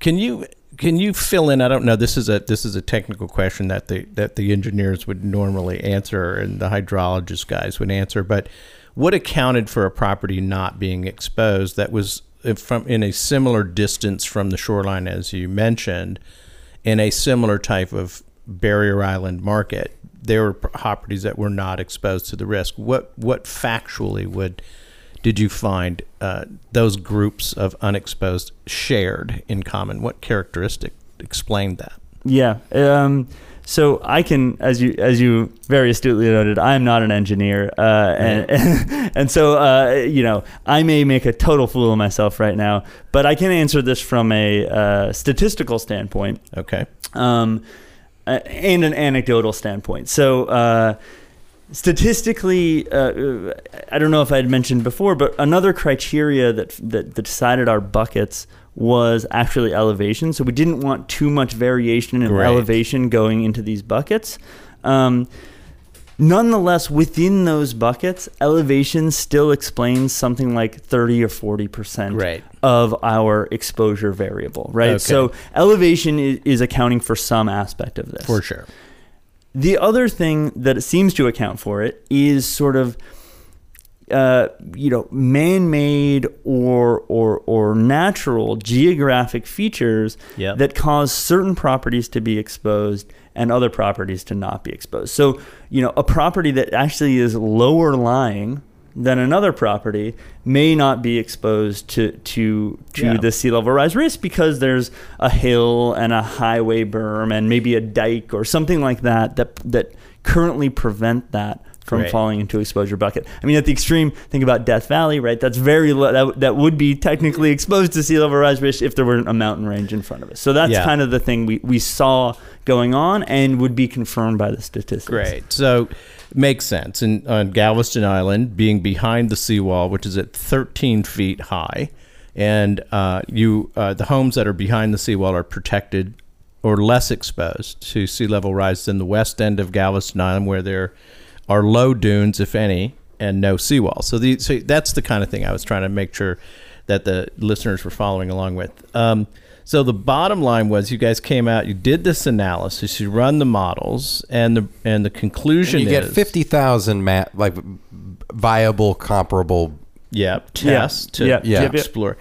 [SPEAKER 1] Can you can you fill in? I don't know. This is a this is a technical question that the that the engineers would normally answer and the hydrologist guys would answer. But what accounted for a property not being exposed that was uh, from in a similar distance from the shoreline as you mentioned, in a similar type of barrier island market? There were properties that were not exposed to the risk. What what factually would did you find uh, those groups of unexposed shared in common? What characteristic explained that?
[SPEAKER 4] Yeah. Um, so I can, as you as you very astutely noted, I am not an engineer, uh, and and so uh, you know I may make a total fool of myself right now, but I can answer this from a uh, statistical standpoint
[SPEAKER 1] Okay.
[SPEAKER 4] um, uh, and an anecdotal standpoint. So, uh, statistically, uh, I don't know if I had mentioned before, but another criteria that, that that decided our buckets was actually elevation. So we didn't want too much variation in
[SPEAKER 1] Great.
[SPEAKER 4] elevation going into these buckets. Um, Nonetheless, within those buckets, elevation still explains something like 30 or 40 percent
[SPEAKER 1] Great.
[SPEAKER 4] of our exposure variable, right?
[SPEAKER 1] Okay.
[SPEAKER 4] So elevation is, is accounting for some aspect of this.
[SPEAKER 1] For sure.
[SPEAKER 4] The other thing that seems to account for it is sort of, uh, you know, man-made or or or natural geographic features
[SPEAKER 1] Yep.
[SPEAKER 4] that cause certain properties to be exposed and other properties to not be exposed. So, you know, a property that actually is lower lying than another property may not be exposed to to to
[SPEAKER 1] Yeah.
[SPEAKER 4] the sea level rise risk because there's a hill and a highway berm and maybe a dike or something like that that that currently prevent that from
[SPEAKER 1] Great.
[SPEAKER 4] falling into exposure bucket. I mean, at the extreme, think about Death Valley, right? That's very low. That, that would be technically exposed to sea level rise risk if there weren't a mountain range in front of us. So that's
[SPEAKER 1] Yeah.
[SPEAKER 4] kind of the thing we, we saw going on and would be confirmed by the statistics.
[SPEAKER 1] Great. So makes sense. And on Galveston Island, being behind the seawall, which is at 13 feet high, and uh, you uh, the homes that are behind the seawall are protected or less exposed to sea level rise than the west end of Galveston Island, where there are low dunes, if any, and no seawall. So, the, so that's the kind of thing I was trying to make sure that the listeners were following along with. Um, so the bottom line was, you guys came out, you did this analysis, you run the models, and the and the conclusion
[SPEAKER 2] you get fifty thousand ma- like viable comparable.
[SPEAKER 1] Yep, tests to,
[SPEAKER 4] Yeah.
[SPEAKER 1] to
[SPEAKER 2] Yeah.
[SPEAKER 4] Yep, yep.
[SPEAKER 1] explore.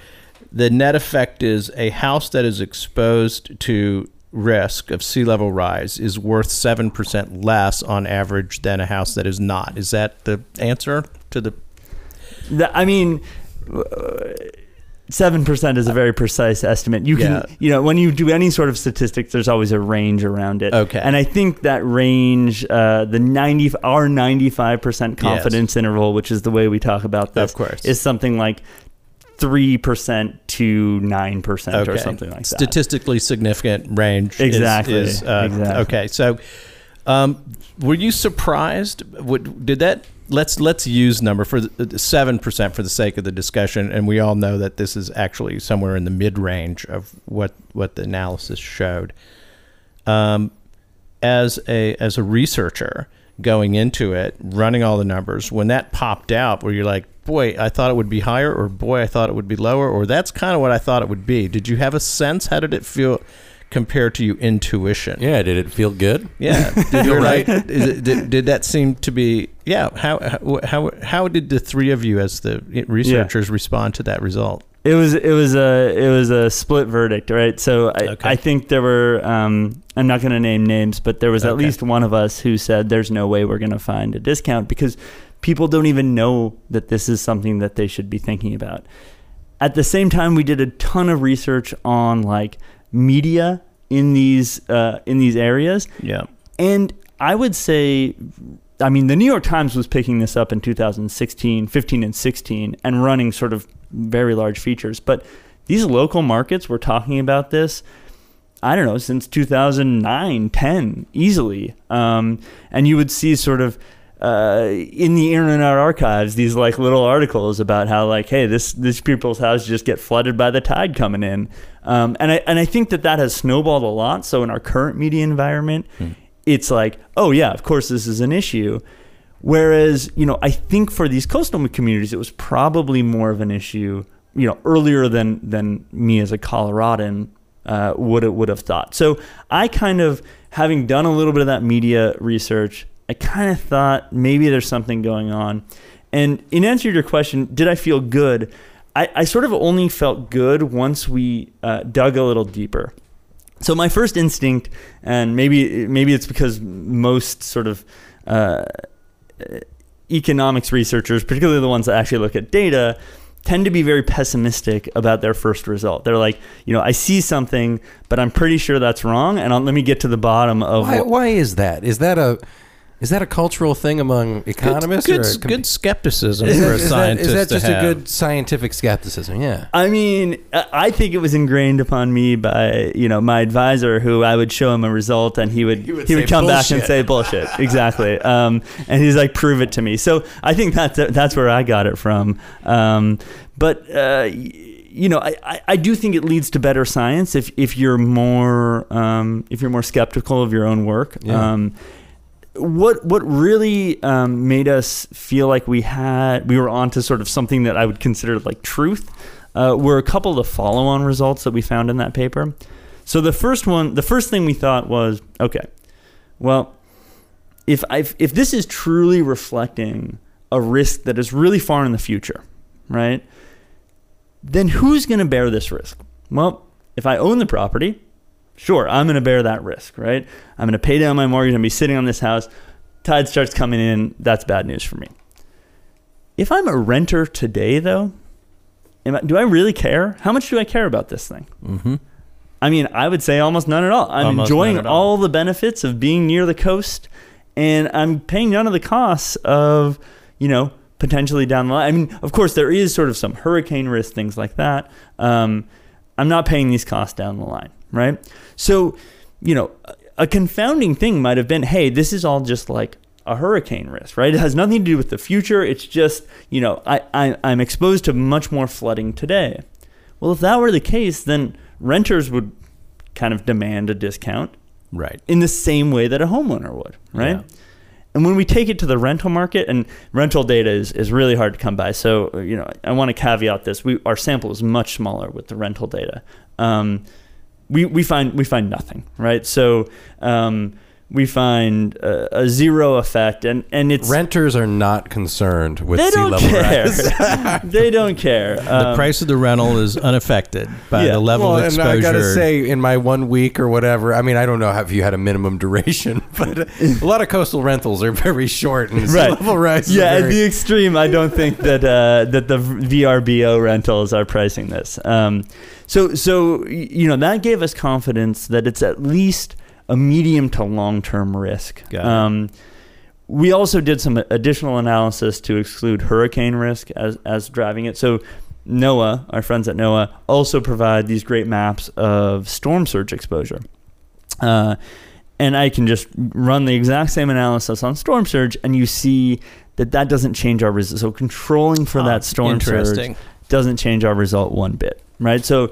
[SPEAKER 1] The net effect is a house that is exposed to risk of sea level rise is worth 7% less on average than a house that is not. Is that the answer to the
[SPEAKER 4] The- I mean, seven percent is a very precise estimate. You can,
[SPEAKER 1] Yeah.
[SPEAKER 4] you know, when you do any sort of statistics, there's always a range around it.
[SPEAKER 1] Okay.
[SPEAKER 4] and I think that range, uh, the ninety, our ninety-five percent confidence interval, which is the way we talk about this,
[SPEAKER 1] Of course.
[SPEAKER 4] is something like three percent to nine percent or something like that.
[SPEAKER 1] Statistically significant range. is-
[SPEAKER 4] Exactly,
[SPEAKER 1] Is, uh,
[SPEAKER 4] exactly.
[SPEAKER 1] Okay, so um, were you surprised? Would, did that? Let's let's use number for seven percent for the sake of the discussion, and we all know that this is actually somewhere in the mid range of what what the analysis showed. Um, as a as a researcher going into it, running all the numbers, when that popped out, where you're like, boy, I thought it would be higher, or boy, I thought it would be lower, or that's kind of what I thought it would be. Did you have a sense? How did it feel compared to your intuition?
[SPEAKER 2] Yeah, did it feel good?
[SPEAKER 1] Yeah, did, you
[SPEAKER 2] right.
[SPEAKER 1] like, is it, did, did that seem to be? Yeah, how how how how did the three of you as the researchers respond to that result?
[SPEAKER 4] It was it was a it was a split verdict, right? So I,
[SPEAKER 1] Okay.
[SPEAKER 4] I think there were um, I'm not going to name names, but there was at
[SPEAKER 1] Okay.
[SPEAKER 4] least one of us who said there's no way we're going to find a discount because people don't even know that this is something that they should be thinking about. At the same time, we did a ton of research on like media in these uh, in these areas,
[SPEAKER 1] Yeah,
[SPEAKER 4] and I would say, I mean, the New York Times was picking this up in 2016, 15, and 16, and running sort of very large features. But these local markets were talking about this I don't know, since 2009, 10, easily. Um, and you would see sort of uh, in the internet archives these like little articles about how like, hey, this this people's house just get flooded by the tide coming in. Um, and I and I think that that has snowballed a lot. So in our current media environment, it's like, oh yeah, of course this is an issue. Whereas, you know, I think for these coastal communities, it was probably more of an issue, you know, earlier than than me as a Coloradan uh, would would have thought. So I kind of, having done a little bit of that media research, I kind of thought maybe there's something going on. And in answer to your question, did I feel good? I, I sort of only felt good once we uh, dug a little deeper. So my first instinct, and maybe maybe it's because most sort of uh, economics researchers, particularly the ones that actually look at data, tend to be very pessimistic about their first result. They're like, you know, I see something, but I'm pretty sure that's wrong, and I'll, let me get to the bottom of
[SPEAKER 2] Why, why is that? Is that a is that a cultural thing among economists?
[SPEAKER 1] good, good,
[SPEAKER 2] a com-
[SPEAKER 1] good skepticism
[SPEAKER 2] is,
[SPEAKER 1] for
[SPEAKER 2] that-
[SPEAKER 1] a
[SPEAKER 2] is that,
[SPEAKER 1] scientist
[SPEAKER 2] is that
[SPEAKER 1] to
[SPEAKER 2] just
[SPEAKER 1] have.
[SPEAKER 2] a good scientific skepticism? Yeah.
[SPEAKER 4] I mean, I I think it was ingrained upon me by you know my advisor, who I would show him a result, and he would he
[SPEAKER 2] would
[SPEAKER 4] would,
[SPEAKER 2] say
[SPEAKER 4] come back and say bullshit, exactly. Um, and he's like, prove it to me. So I think that's that's where I got it from. Um, but uh, you know, I, I, I do think it leads to better science if if you're more um, if you're more skeptical of your own work.
[SPEAKER 2] Yeah.
[SPEAKER 4] Um, what what really um, made us feel like we had we were onto sort of something that I would consider like truth uh, were a couple of the follow-on results that we found in that paper. So the first one, the first thing we thought was, okay, well, if I if this is truly reflecting a risk that is really far in the future, right? Then who's going to bear this risk? Well, if I own the property, sure, I'm going to bear that risk, right? I'm going to pay down my mortgage and be sitting on this house. Tide starts coming in. That's bad news for me. If I'm a renter today, though, am I, do I really care? How much do I care about this thing?
[SPEAKER 1] hmm
[SPEAKER 4] I mean, I would say almost none at all. I'm
[SPEAKER 1] Almost
[SPEAKER 4] enjoying
[SPEAKER 1] all.
[SPEAKER 4] all the benefits of being near the coast, and I'm paying none of the costs of, you know, potentially down the line. I mean, of course, there is sort of some hurricane risk, things like that. Um, I'm not paying these costs down the line, right? So, you know, a- confounding thing might have been, hey, this is all just like a hurricane risk, right? It has nothing to do with the future. It's just, you know, I, I, I'm exposed to much more flooding today. Well, if that were the case, then renters would kind of demand a discount
[SPEAKER 1] Right.
[SPEAKER 4] in the same way that a homeowner would, right?
[SPEAKER 1] Yeah.
[SPEAKER 4] And when we take it to the rental market, and rental data is, is really hard to come by. So, you know, I want to caveat this. We, our sample is much smaller with the rental data. Um, we, we find we find nothing, right? So um, we find a, a zero effect, and, and it's
[SPEAKER 2] Renters are not concerned with
[SPEAKER 4] they
[SPEAKER 2] sea
[SPEAKER 4] don't
[SPEAKER 2] level
[SPEAKER 4] care.
[SPEAKER 2] rise.
[SPEAKER 4] they don't care.
[SPEAKER 1] The
[SPEAKER 4] Um,
[SPEAKER 1] price of the rental is unaffected by
[SPEAKER 4] Yeah.
[SPEAKER 1] the level
[SPEAKER 2] well,
[SPEAKER 1] of
[SPEAKER 2] and
[SPEAKER 1] exposure.
[SPEAKER 2] I gotta say, in my one week or whatever, I mean, I don't know if you had a minimum duration, but a lot of coastal rentals are very short, and sea
[SPEAKER 4] Right.
[SPEAKER 2] level rise.
[SPEAKER 4] yeah,
[SPEAKER 2] are
[SPEAKER 4] at the extreme, I don't think that uh, that the VRBO rentals are pricing this. Um, so, so you know that gave us confidence that it's at least a medium to long term risk. Um, we also did some additional analysis to exclude hurricane risk as as driving it. So. NOAA, our friends at NOAA, also provide these great maps of storm surge exposure. Uh, and I can just run the exact same analysis on storm surge, and you see that that doesn't change our result. So controlling for
[SPEAKER 1] Ah,
[SPEAKER 4] that storm surge doesn't change our result one bit, right? So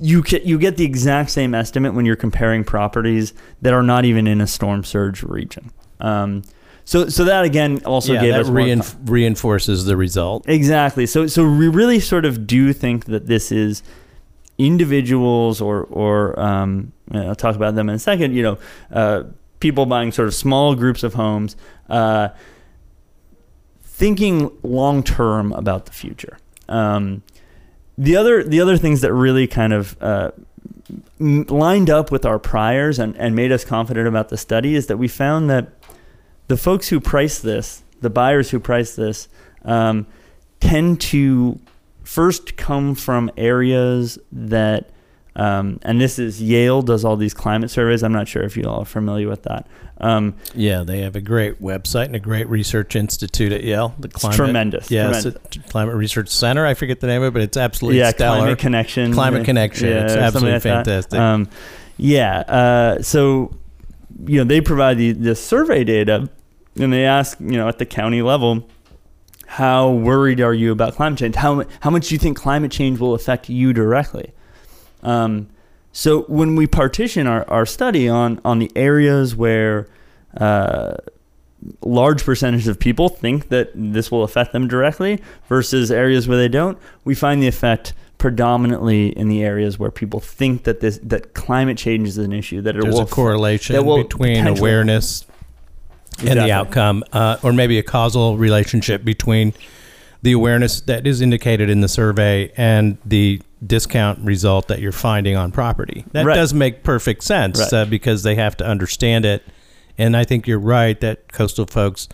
[SPEAKER 4] you get you get the exact same estimate when you're comparing properties that are not even in a storm surge region. Um, so so that again also
[SPEAKER 1] yeah,
[SPEAKER 4] gave
[SPEAKER 1] that
[SPEAKER 4] us
[SPEAKER 1] reinf- reinforces the result.
[SPEAKER 4] Exactly. So so we really sort of do think that this is individuals or or um, I'll talk about them in a second. You know, uh, people buying sort of small groups of homes, uh, thinking long term about the future. Um, the other the other things that really kind of uh, lined up with our priors and, and made us confident about the study is that we found that the folks who price this, the buyers who price this, um, tend to first come from areas that Um, and this is Yale does all these climate surveys. I'm not sure if you all are familiar with that. Um,
[SPEAKER 1] Yeah, they have a great website and a great research institute at Yale. The climate,
[SPEAKER 4] tremendous,
[SPEAKER 1] Yeah, it's
[SPEAKER 4] tremendous.
[SPEAKER 1] Climate Research Center. I forget the name of it, but it's absolutely
[SPEAKER 4] yeah,
[SPEAKER 1] stellar.
[SPEAKER 4] climate connection.
[SPEAKER 1] Climate
[SPEAKER 4] uh,
[SPEAKER 1] Connection. It's absolutely
[SPEAKER 4] like
[SPEAKER 1] fantastic.
[SPEAKER 4] Um, yeah. Uh, so, you know, they provide the, the survey data, and they ask, you know, at the county level, how worried are you about climate change? How how much do you think climate change will affect you directly? Um, so when we partition our, our study on on the areas where uh, large percentage of people think that this will affect them directly versus areas where they don't, we find the effect predominantly in the areas where people think that this that climate change is an issue that it
[SPEAKER 1] There's
[SPEAKER 4] will
[SPEAKER 1] a correlation
[SPEAKER 4] that will
[SPEAKER 1] between awareness and
[SPEAKER 4] Exactly.
[SPEAKER 1] the outcome, uh, or maybe a causal relationship between the awareness that is indicated in the survey and the discount result that you're finding on property. That
[SPEAKER 4] Right.
[SPEAKER 1] does make perfect sense
[SPEAKER 4] Right.
[SPEAKER 1] uh, because they have to understand it. And I think you're right that coastal folks,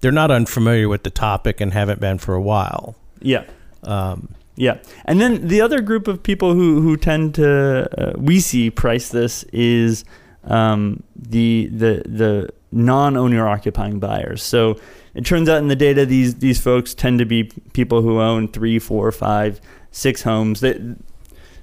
[SPEAKER 1] they're not unfamiliar with the topic and haven't been for a while.
[SPEAKER 4] yeah
[SPEAKER 1] Um,
[SPEAKER 4] Yeah, and then the other group of people who who tend to uh, we see price this is um, the the the non-owner occupying buyers. So it turns out in the data these these folks tend to be people who own three, four, five, six homes. They,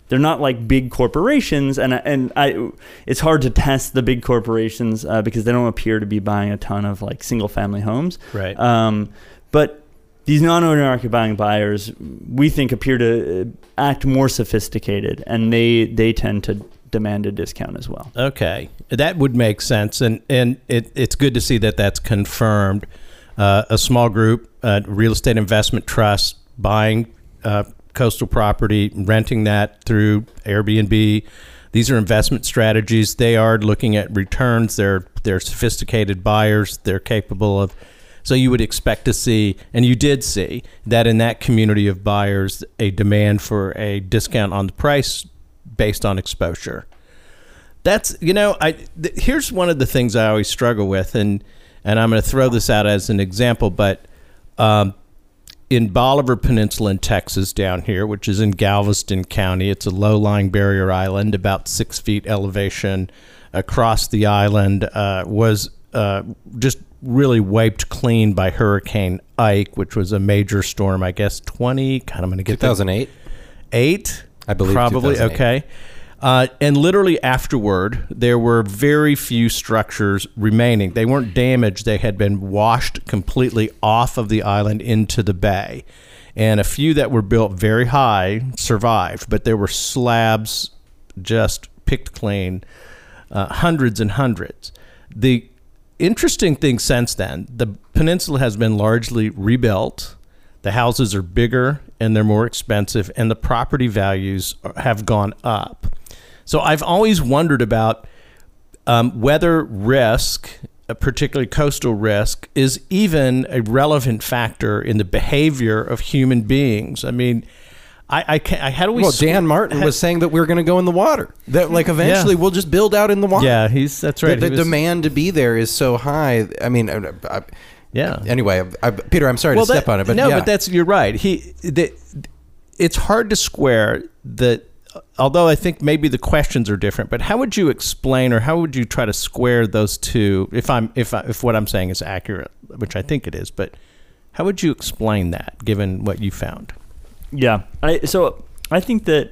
[SPEAKER 4] they're not like big corporations, and and I it's hard to test the big corporations uh, because they don't appear to be buying a ton of like single family homes.
[SPEAKER 1] right.
[SPEAKER 4] Um, but these non-owner occupying buyers, we think, appear to act more sophisticated, and they they tend to demand a discount as well.
[SPEAKER 1] Okay, that would make sense, and and it, it's good to see that that's confirmed. Uh, a small group, uh, real estate investment trust, buying uh, coastal property, renting that through Airbnb. These are investment strategies. They are looking at returns. They're they're sophisticated buyers. They're capable of. So you would expect to see, and you did see that in that community of buyers, a demand for a discount on the price based on exposure. That's you know i th- here's one of the things i always struggle with and and i'm going to throw this out as an example but um, in bolivar peninsula in texas down here which is in galveston county it's a low-lying barrier island about six feet elevation across the island uh, was uh, just really wiped clean by hurricane ike which was a major storm i guess 20 kind of going to get
[SPEAKER 2] 2008.
[SPEAKER 1] eight,
[SPEAKER 2] I believe
[SPEAKER 1] probably okay. Uh, and literally afterward, there were very few structures remaining. They weren't damaged; they had been washed completely off of the island into the bay, and a few that were built very high survived. But there were slabs just picked clean, uh, hundreds and hundreds. The interesting thing since then, the peninsula has been largely rebuilt. The houses are bigger and they're more expensive, and the property values have gone up. So I've always wondered about um, whether risk, uh, particularly coastal risk, is even a relevant factor in the behavior of human beings. I mean, I, I can't. I, how do we?
[SPEAKER 2] Well, Dan Martin was saying that we are going to go in the water. That like eventually
[SPEAKER 1] Yeah.
[SPEAKER 2] we'll just build out in the water.
[SPEAKER 1] Yeah, he's that's right.
[SPEAKER 2] The, the
[SPEAKER 1] was-
[SPEAKER 2] demand to be there is so high. I mean, I, I,
[SPEAKER 1] Yeah.
[SPEAKER 2] Anyway, I, Peter, I'm sorry to step on it, but
[SPEAKER 1] no,
[SPEAKER 2] yeah.
[SPEAKER 1] but that's you're right. He, the, it's hard to square that. Although I think maybe the questions are different, but how would you explain, or how would you try to square those two? If I'm, if I, if what I'm saying is accurate, which I think it is, but how would you explain that, given what you found?
[SPEAKER 4] Yeah, I, so I think that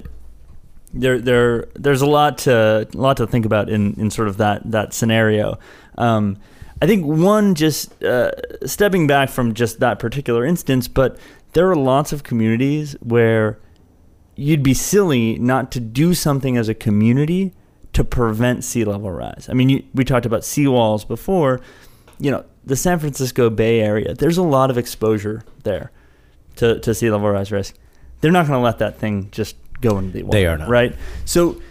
[SPEAKER 4] there there there's a lot to a lot to think about in, in sort of that that scenario. Um, I think one just uh, stepping back from just that particular instance, but there are lots of communities where you'd be silly not to do something as a community to prevent sea level rise. I mean, you, we talked about seawalls before. You know, the San Francisco Bay Area, there's a lot of exposure there to, to sea level rise risk. They're not going to let that thing just go into the water.
[SPEAKER 1] They are not.
[SPEAKER 4] Right? So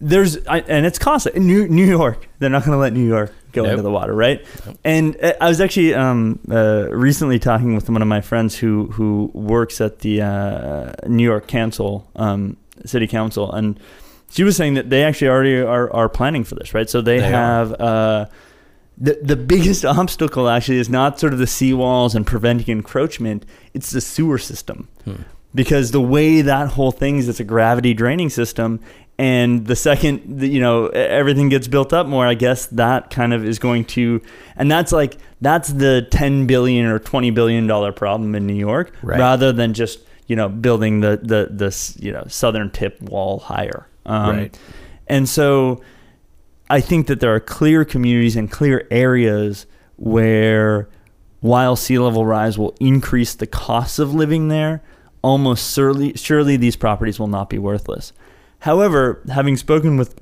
[SPEAKER 4] there's, I, and it's costly. New, New York, they're not going to let New York go
[SPEAKER 1] Nope.
[SPEAKER 4] into the water, right? And uh, I was actually um, uh, recently talking with one of my friends who who works at the uh, New York Council, um, City Council, and she was saying that they actually already are, are planning for this, right? So they,
[SPEAKER 1] They
[SPEAKER 4] have uh, the the biggest obstacle actually is not sort of the seawalls and preventing encroachment; it's the sewer system,
[SPEAKER 1] Hmm.
[SPEAKER 4] because the way that whole thing is, it's a gravity draining system, and the second you know everything gets built up more, I guess that kind of is going to, and that's like that's the 10 billion or 20 billion dollar problem in New York,
[SPEAKER 1] Right.
[SPEAKER 4] rather than just you know building the the the you know southern tip wall higher. Um,
[SPEAKER 1] Right.
[SPEAKER 4] And so I think that there are clear communities and clear areas where while sea level rise will increase the costs of living there, almost surely surely these properties will not be worthless. However, having spoken with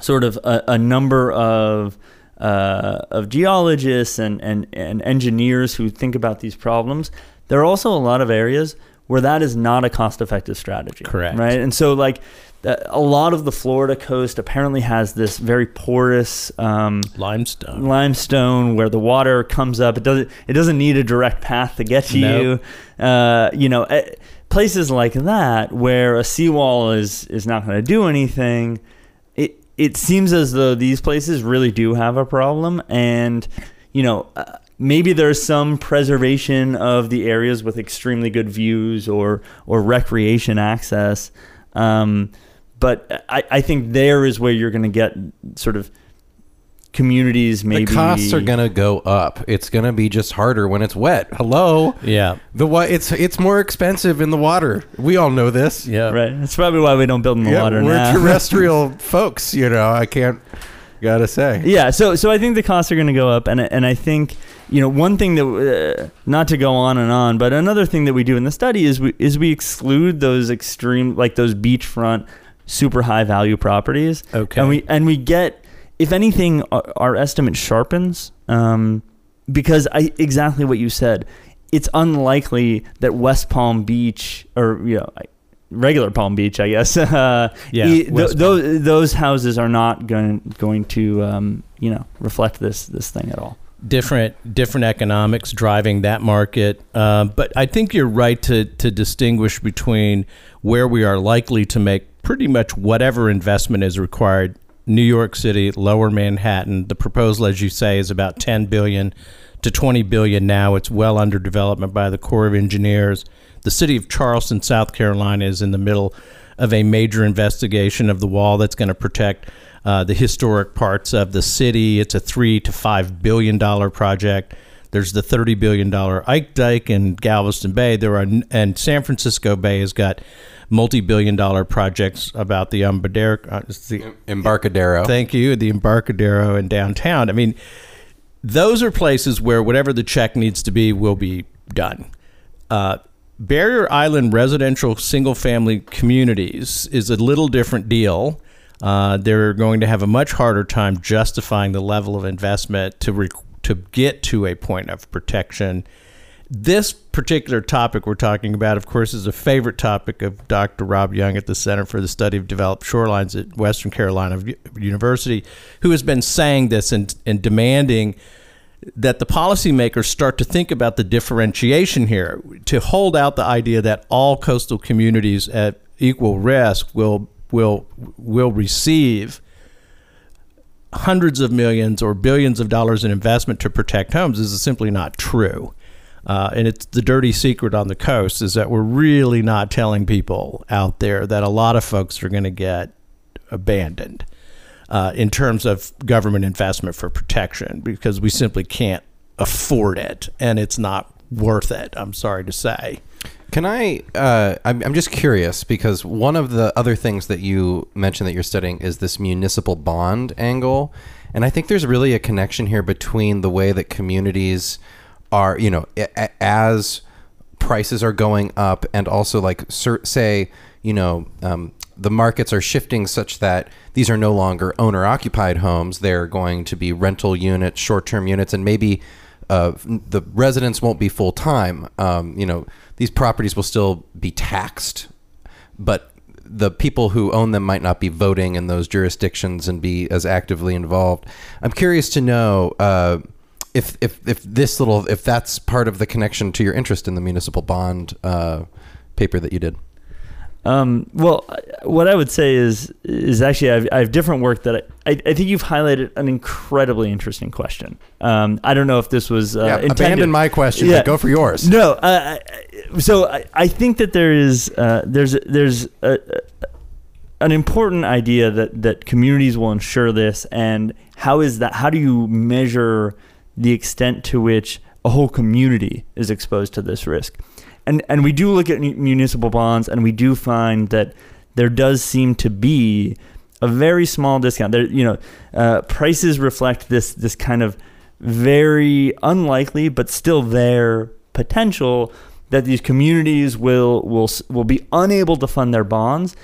[SPEAKER 4] sort of a, a number of uh, of geologists and, and, and engineers who think about these problems, there are also a lot of areas where that is not a cost effective strategy.
[SPEAKER 1] Correct.
[SPEAKER 4] Right. And so, like, uh, a lot of the Florida coast apparently has this very porous um,
[SPEAKER 1] Limestone.
[SPEAKER 4] limestone where the water comes up. It doesn't. It doesn't need a direct path to get to
[SPEAKER 1] Nope.
[SPEAKER 4] you. Uh, you know, eh, places like that where a seawall is is not going to do anything. It it seems as though these places really do have a problem, and you know. Uh, Maybe there's some preservation of the areas with extremely good views or or recreation access, um, but I, I think there is where you're going to get sort of communities maybe
[SPEAKER 2] The costs are gonna go up. It's gonna be just harder when it's wet. Hello.
[SPEAKER 1] Yeah.
[SPEAKER 2] The wa- it's it's more expensive in the water. We all know this.
[SPEAKER 1] Yeah.
[SPEAKER 4] right that's probably why we don't build in the
[SPEAKER 2] Yeah,
[SPEAKER 4] water
[SPEAKER 2] we're
[SPEAKER 4] now
[SPEAKER 2] terrestrial folks. You know, I can't. Gotta say.
[SPEAKER 4] yeah so so i think the costs are going to go up and and i think you know one thing that uh, not to go on and on but another thing that we do in the study is we is we exclude those extreme like those beachfront super high value properties
[SPEAKER 1] Okay.
[SPEAKER 4] and we and we get if anything our, our estimate sharpens um, because I exactly what you said it's unlikely that West Palm Beach or you know regular Palm Beach I guess uh,
[SPEAKER 1] Yeah,
[SPEAKER 4] e- th- those those houses are not going going to um, you know reflect this this thing at all
[SPEAKER 1] different different economics driving that market. Uh, but I think you're right to to distinguish between where we are likely to make pretty much whatever investment is required. New York City, Lower Manhattan. The proposal, as you say, is about 10 billion to 20 billion now. It's well under development by the Corps of Engineers. The city of Charleston, South Carolina, is in the middle of a major investigation of the wall that's going to protect uh, the historic parts of the city. It's a three to five billion dollar project. There's the thirty billion dollar Ike Dike in Galveston Bay. There are and San Francisco Bay has got multi-billion dollar projects about the Embarcadero. Uh, the,
[SPEAKER 2] Embarcadero.
[SPEAKER 1] Thank you. The Embarcadero in downtown. I mean, those are places where whatever the check needs to be will be done. Uh, Barrier Island residential single family communities is a little different deal. Uh, they're going to have a much harder time justifying the level of investment to re- to get to a point of protection. This particular topic we're talking about, of course, is a favorite topic of Dr. Rob Young at the Center for the Study of Developed Shorelines at Western Carolina University, who has been saying this and, and demanding that the policymakers start to think about the differentiation here, to hold out the idea that all coastal communities at equal risk will will will receive hundreds of millions or billions of dollars in investment to protect homes is simply not true. Uh, and it's the dirty secret on the coast is that we're really not telling people out there that a lot of folks are going to get abandoned uh, in terms of government investment for protection because we simply can't afford it and it's not worth it. I'm sorry to say.
[SPEAKER 2] Can I? Uh, I'm, I'm just curious because one of the other things that you mentioned that you're studying is this municipal bond angle, and I think there's really a connection here between the way that communities are, you know, as prices are going up, and also like say, you know, um, the markets are shifting such that these are no longer owner occupied homes; they're going to be rental units, short term units, and maybe uh, the residents won't be full time. Um, you know, these properties will still be taxed, but the people who own them might not be voting in those jurisdictions and be as actively involved. I'm curious to know uh, if if if this little if that's part of the connection to your interest in the municipal bond uh, paper that you did.
[SPEAKER 4] Um, well, what I would say is is actually I have, I have different work that I, I, I think you've highlighted an incredibly interesting question. Um, I don't know if this was uh,
[SPEAKER 2] yeah,
[SPEAKER 4] intended.
[SPEAKER 2] abandon my question.
[SPEAKER 4] Yeah.
[SPEAKER 2] but go for yours.
[SPEAKER 4] No, uh, so I, I think that there is uh, there's there's a, an important idea that that communities will ensure this, and how is that? How do you measure the extent to which a whole community is exposed to this risk? And and we do look at municipal bonds, and we do find that there does seem to be a very small discount. There, you know, uh, prices reflect this this kind of very unlikely but still there potential that these communities will will will be unable to fund their bonds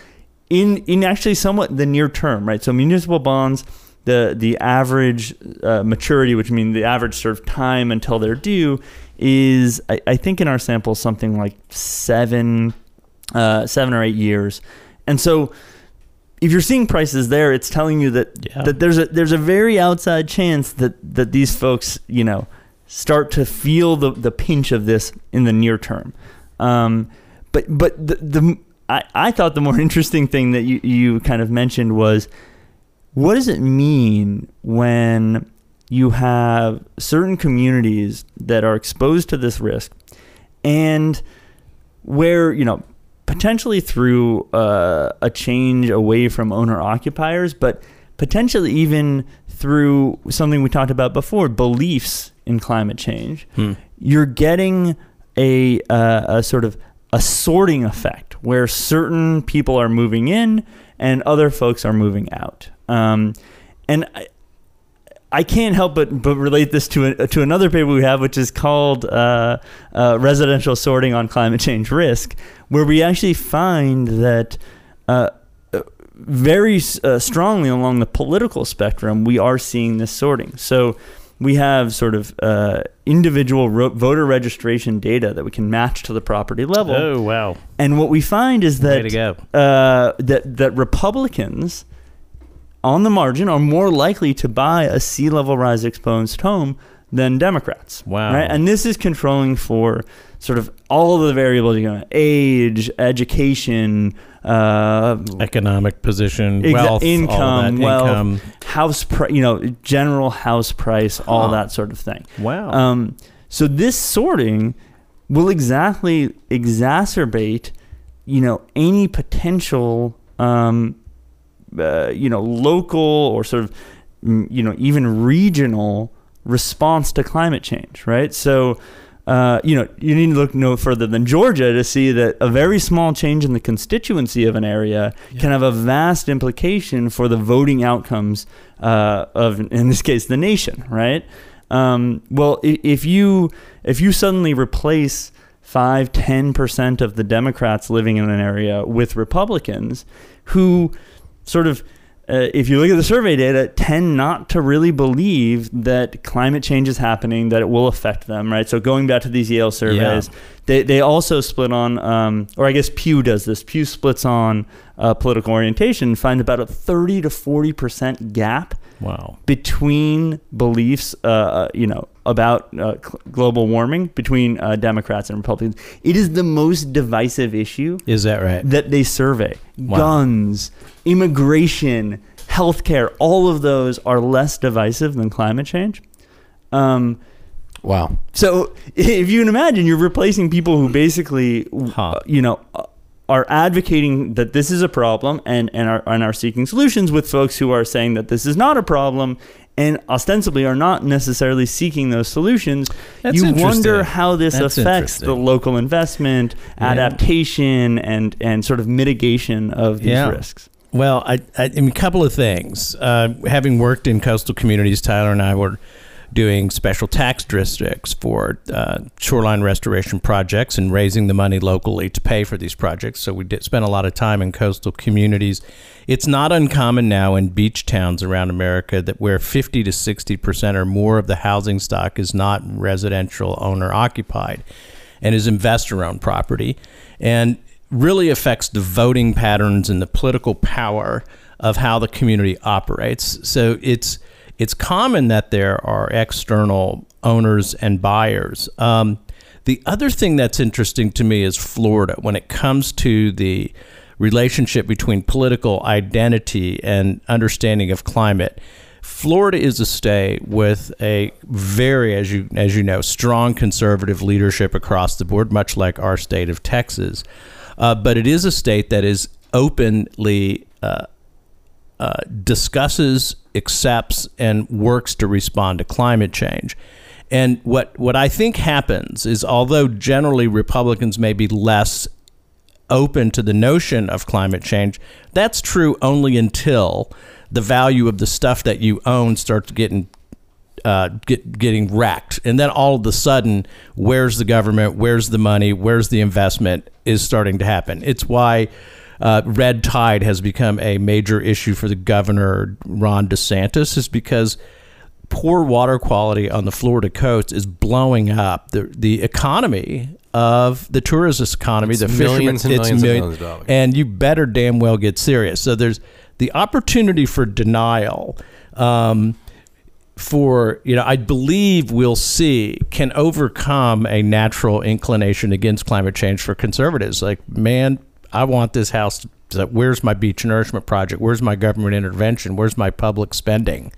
[SPEAKER 4] in in actually somewhat the near term, right? So municipal bonds, the the average uh, maturity, which means the average sort of time until they're due, is I, I think in our sample something like seven uh, seven or eight years, and so if you're seeing prices there, it's telling you that
[SPEAKER 1] Yeah.
[SPEAKER 4] that there's a there's a very outside chance that that these folks you know start to feel the the pinch of this in the near term. Um, but but the, the I, I thought the more interesting thing that you, you kind of mentioned was what does it mean when you have certain communities that are exposed to this risk and where you know potentially through uh, a change away from owner occupiers but potentially even through something we talked about before beliefs in climate change
[SPEAKER 1] Hmm.
[SPEAKER 4] you're getting a, uh, a sort of a sorting effect where certain people are moving in and other folks are moving out um, and I, I can't help but, but relate this to a, to another paper we have, which is called uh, uh, "Residential Sorting on Climate Change Risk," where we actually find that uh, very uh, strongly along the political spectrum, we are seeing this sorting. So we have sort of uh, individual ro- voter registration data that we can match to the property level,
[SPEAKER 1] Oh wow!
[SPEAKER 4] and what we find is that uh, that that Republicans on the margin are more likely to buy a sea level rise exposed home than Democrats.
[SPEAKER 1] Wow.
[SPEAKER 4] Right? And this is controlling for sort of all of the variables, you know, age, education, uh,
[SPEAKER 1] Economic position,
[SPEAKER 4] Exa-
[SPEAKER 1] wealth,
[SPEAKER 4] income, wealth.
[SPEAKER 1] income.
[SPEAKER 4] house, pri- you know, general house price, all
[SPEAKER 1] Huh.
[SPEAKER 4] that sort of thing.
[SPEAKER 1] Wow.
[SPEAKER 4] Um, so this sorting will exactly exacerbate, you know, any potential, um, uh, you know, local or sort of, mm, you know, even regional response to climate change, right? So, uh, you know, you need to look no further than Georgia to see that a very small change in the constituency of an area can have a vast implication for the voting outcomes uh, of, in this case, the nation, right? Um, well, if you if you suddenly replace five, ten percent of the Democrats living in an area with Republicans, who sort of uh, if you look at the survey data, tend not to really believe that climate change is happening, that it will affect them, right? So going back to these Yale surveys, they, they also split on, um, or I guess Pew does this. Pew splits on uh, political orientation, find about a 30 to 40% gap
[SPEAKER 1] wow.
[SPEAKER 4] between beliefs, uh, uh, you know, about uh, cl- global warming between uh, Democrats and Republicans. It is the most divisive issue
[SPEAKER 1] Is that right?
[SPEAKER 4] that they survey.
[SPEAKER 1] Wow.
[SPEAKER 4] Guns, immigration, healthcare, all of those are less divisive than climate change. Um,
[SPEAKER 2] Wow.
[SPEAKER 4] so if you can imagine, you're replacing people who basically,
[SPEAKER 1] Huh.
[SPEAKER 4] uh, you know, uh, are advocating that this is a problem and, and, are, and are seeking solutions with folks who are saying that this is not a problem and ostensibly are not necessarily seeking those solutions.
[SPEAKER 1] That's
[SPEAKER 4] you wonder how this
[SPEAKER 1] That's
[SPEAKER 4] affects the local investment,
[SPEAKER 1] Yeah.
[SPEAKER 4] adaptation, and, and sort of mitigation of these
[SPEAKER 1] Yeah.
[SPEAKER 4] risks.
[SPEAKER 1] Well, I, I, I mean, a couple of things. Uh, having worked in coastal communities, Tyler and I were doing special tax districts for uh, shoreline restoration projects and raising the money locally to pay for these projects. So we did spend a lot of time in coastal communities. It's not uncommon now in beach towns around America that where 50 to 60 percent or more of the housing stock is not residential owner occupied and is investor owned property and really affects the voting patterns and the political power of how the community operates. So it's it's common that there are external owners and buyers. Um, the other thing that's interesting to me is Florida when it comes to the relationship between political identity and understanding of climate. Florida is a state with a very, as you as you know, strong conservative leadership across the board, much like our state of Texas. Uh, but it is a state that is openly uh, uh, discusses, accepts, and works to respond to climate change. And what what I think happens is, although generally Republicans may be less open to the notion of climate change, that's true only until the value of the stuff that you own starts getting uh, get, getting wrecked. And then all of a sudden, where's the government? Where's the money? Where's the investment? Is starting to happen. It's why uh, red tide has become a major issue for the governor Ron DeSantis, is because poor water quality on the Florida coast is blowing up the the economy of the tourist economy.
[SPEAKER 2] It's
[SPEAKER 1] the
[SPEAKER 2] millions and
[SPEAKER 1] fishermen, it's
[SPEAKER 2] millions and
[SPEAKER 1] million-
[SPEAKER 2] millions of dollars.
[SPEAKER 1] and you better damn well get serious. So there's the opportunity for denial. Um, for you know, I believe we'll see can overcome a natural inclination against climate change for conservatives. Like, man, I want this house. To, where's my beach nourishment project? Where's my government intervention? Where's my public spending?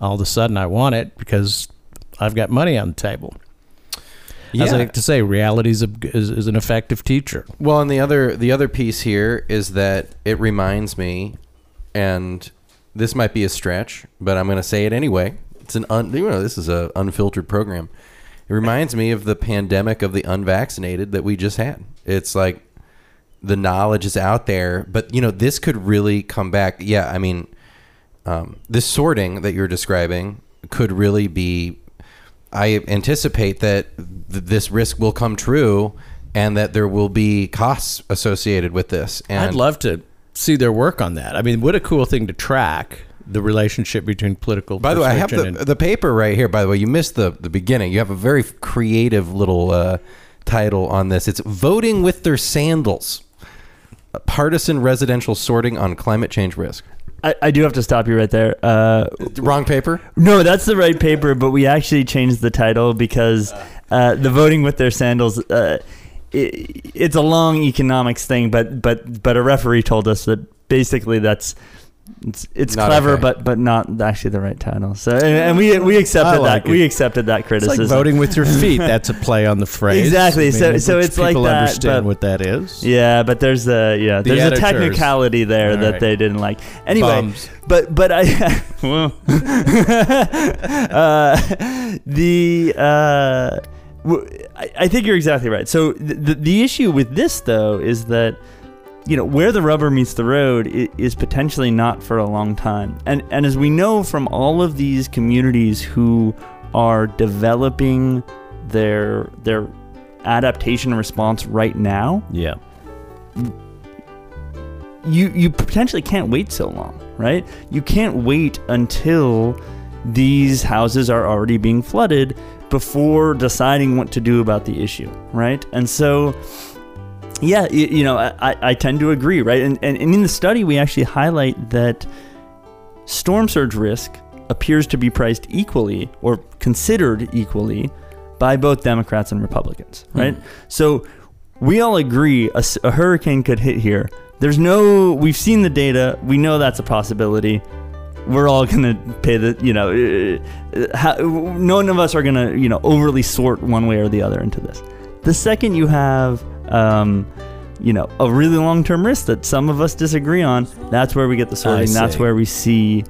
[SPEAKER 1] All of a sudden, I want it because I've got money on the table. As I like to say, reality is, is an effective teacher.
[SPEAKER 2] Well, and the other the other piece here is that it reminds me, and this might be a stretch, but I'm going to say it anyway. It's an un, you know this is a unfiltered program. It reminds me of the pandemic of the unvaccinated that we just had. It's like the knowledge is out there, but you know this could really come back. Yeah, I mean, um, this sorting that you're describing could really be I anticipate that th- this risk will come true and that there will be costs associated with this. And
[SPEAKER 1] I'd love to see their work on that. I mean, what a cool thing to track the relationship between political.
[SPEAKER 2] By the way, I have the,
[SPEAKER 1] and-
[SPEAKER 2] the paper right here. By the way, you missed the, the beginning. You have a very creative little uh, title on this. It's Voting with Their Sandals Partisan Residential Sorting on Climate Change Risk.
[SPEAKER 4] I, I do have to stop you right there. Uh,
[SPEAKER 2] Wrong paper?
[SPEAKER 4] no, that's the right paper, but we actually changed the title because uh, the voting with their sandals. Uh, it, it's a long economics thing, but but but a referee told us that basically that's it's, it's
[SPEAKER 2] Not
[SPEAKER 4] clever,
[SPEAKER 2] okay.
[SPEAKER 4] but but not actually the right title. So and, and we we accepted
[SPEAKER 1] like
[SPEAKER 4] that we accepted that
[SPEAKER 1] It's
[SPEAKER 4] criticism.
[SPEAKER 1] like voting with your feet. That's a play on the phrase.
[SPEAKER 4] Exactly.
[SPEAKER 1] I
[SPEAKER 4] So- so it's like that,
[SPEAKER 1] understand
[SPEAKER 4] but-
[SPEAKER 1] what that is.
[SPEAKER 4] Yeah, but there's a yeah,
[SPEAKER 1] The
[SPEAKER 4] there's a technicality there
[SPEAKER 1] All
[SPEAKER 4] that
[SPEAKER 1] right.
[SPEAKER 4] they didn't like. Anyway,
[SPEAKER 1] Bums.
[SPEAKER 4] but but I uh, the uh, I, I think you're exactly right. So the, the the issue with this though is that you know where the rubber meets the road is potentially not for a long time. And and as we know from all of these communities who are developing their their adaptation response right now,
[SPEAKER 1] Yeah.
[SPEAKER 4] you you potentially can't wait so long, right? You can't wait until these houses are already being flooded before deciding what to do about the issue, right? And so, yeah, you, know, I, I tend to agree, right? And, and and in the study, we actually highlight that storm surge risk appears to be priced equally or considered equally by both Democrats and Republicans, right? So we all agree a hurricane could hit here. There's no, we've seen the data. We know that's a possibility. We're all gonna pay the, you know, uh, uh, how, none of us are gonna, you know, overly sort one way or the other into this. The second you have, um, you know, a really long-term risk that some of us disagree on, that's where we get the sorting. That's where we see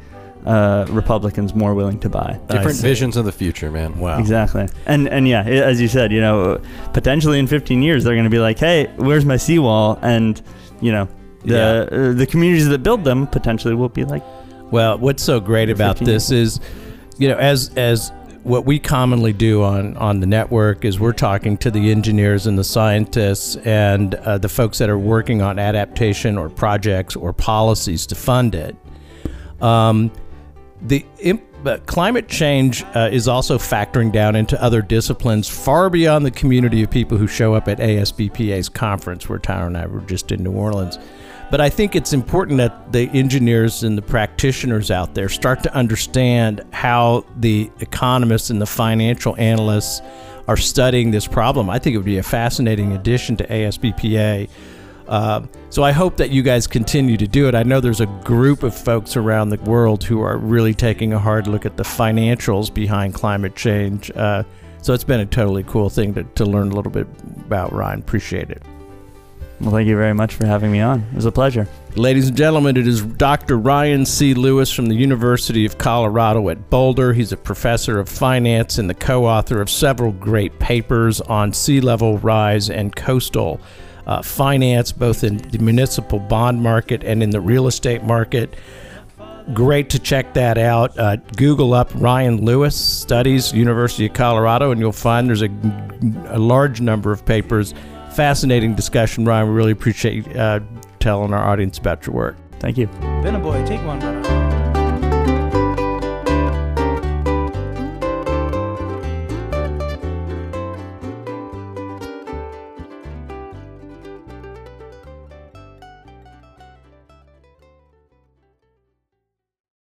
[SPEAKER 4] uh, Republicans more willing to buy.
[SPEAKER 2] Different visions of the future, man.
[SPEAKER 1] Wow.
[SPEAKER 4] Exactly. And and yeah, as you said, you know, potentially in 15 years they're going to be like, "Hey, where's my seawall?" And you know, the uh, the communities that build them potentially will be like,
[SPEAKER 1] Well, what's so great about
[SPEAKER 4] 15
[SPEAKER 1] this is, you know, as as what we commonly do on on the network is we're talking to the engineers and the scientists and uh, the folks that are working on adaptation or projects or policies to fund it. Um, the imp- climate change uh, is also factoring down into other disciplines far beyond the community of people who show up at ASBPA's conference, where Tyler and I were just in New Orleans. But I think it's important that the engineers and the practitioners out there start to understand how the economists and the financial analysts are studying this problem. I think it would be a fascinating addition to ASBPA. Uh, so I hope that you guys continue to do it. I know there's a group of folks around the world who are really taking a hard look at the financials behind climate change. Uh, so it's been a totally cool thing to, to learn a little bit about, Ryan. Appreciate it.
[SPEAKER 4] "Well, thank you very much for having me on. It was a pleasure."
[SPEAKER 1] Ladies and gentlemen, it is Dr. Ryan C. Lewis from the University of Colorado at Boulder. He's a professor of finance and the co author of several great papers on sea level rise and coastal uh, finance, both in the municipal bond market and in the real estate market. Great to check that out. Uh, Google up Ryan Lewis Studies, University of Colorado, and you'll find there's a, a large number of papers. Fascinating discussion, Ryan. We really appreciate uh, telling our audience about your work.
[SPEAKER 4] Thank you.
[SPEAKER 5] Been a boy, take one, brother.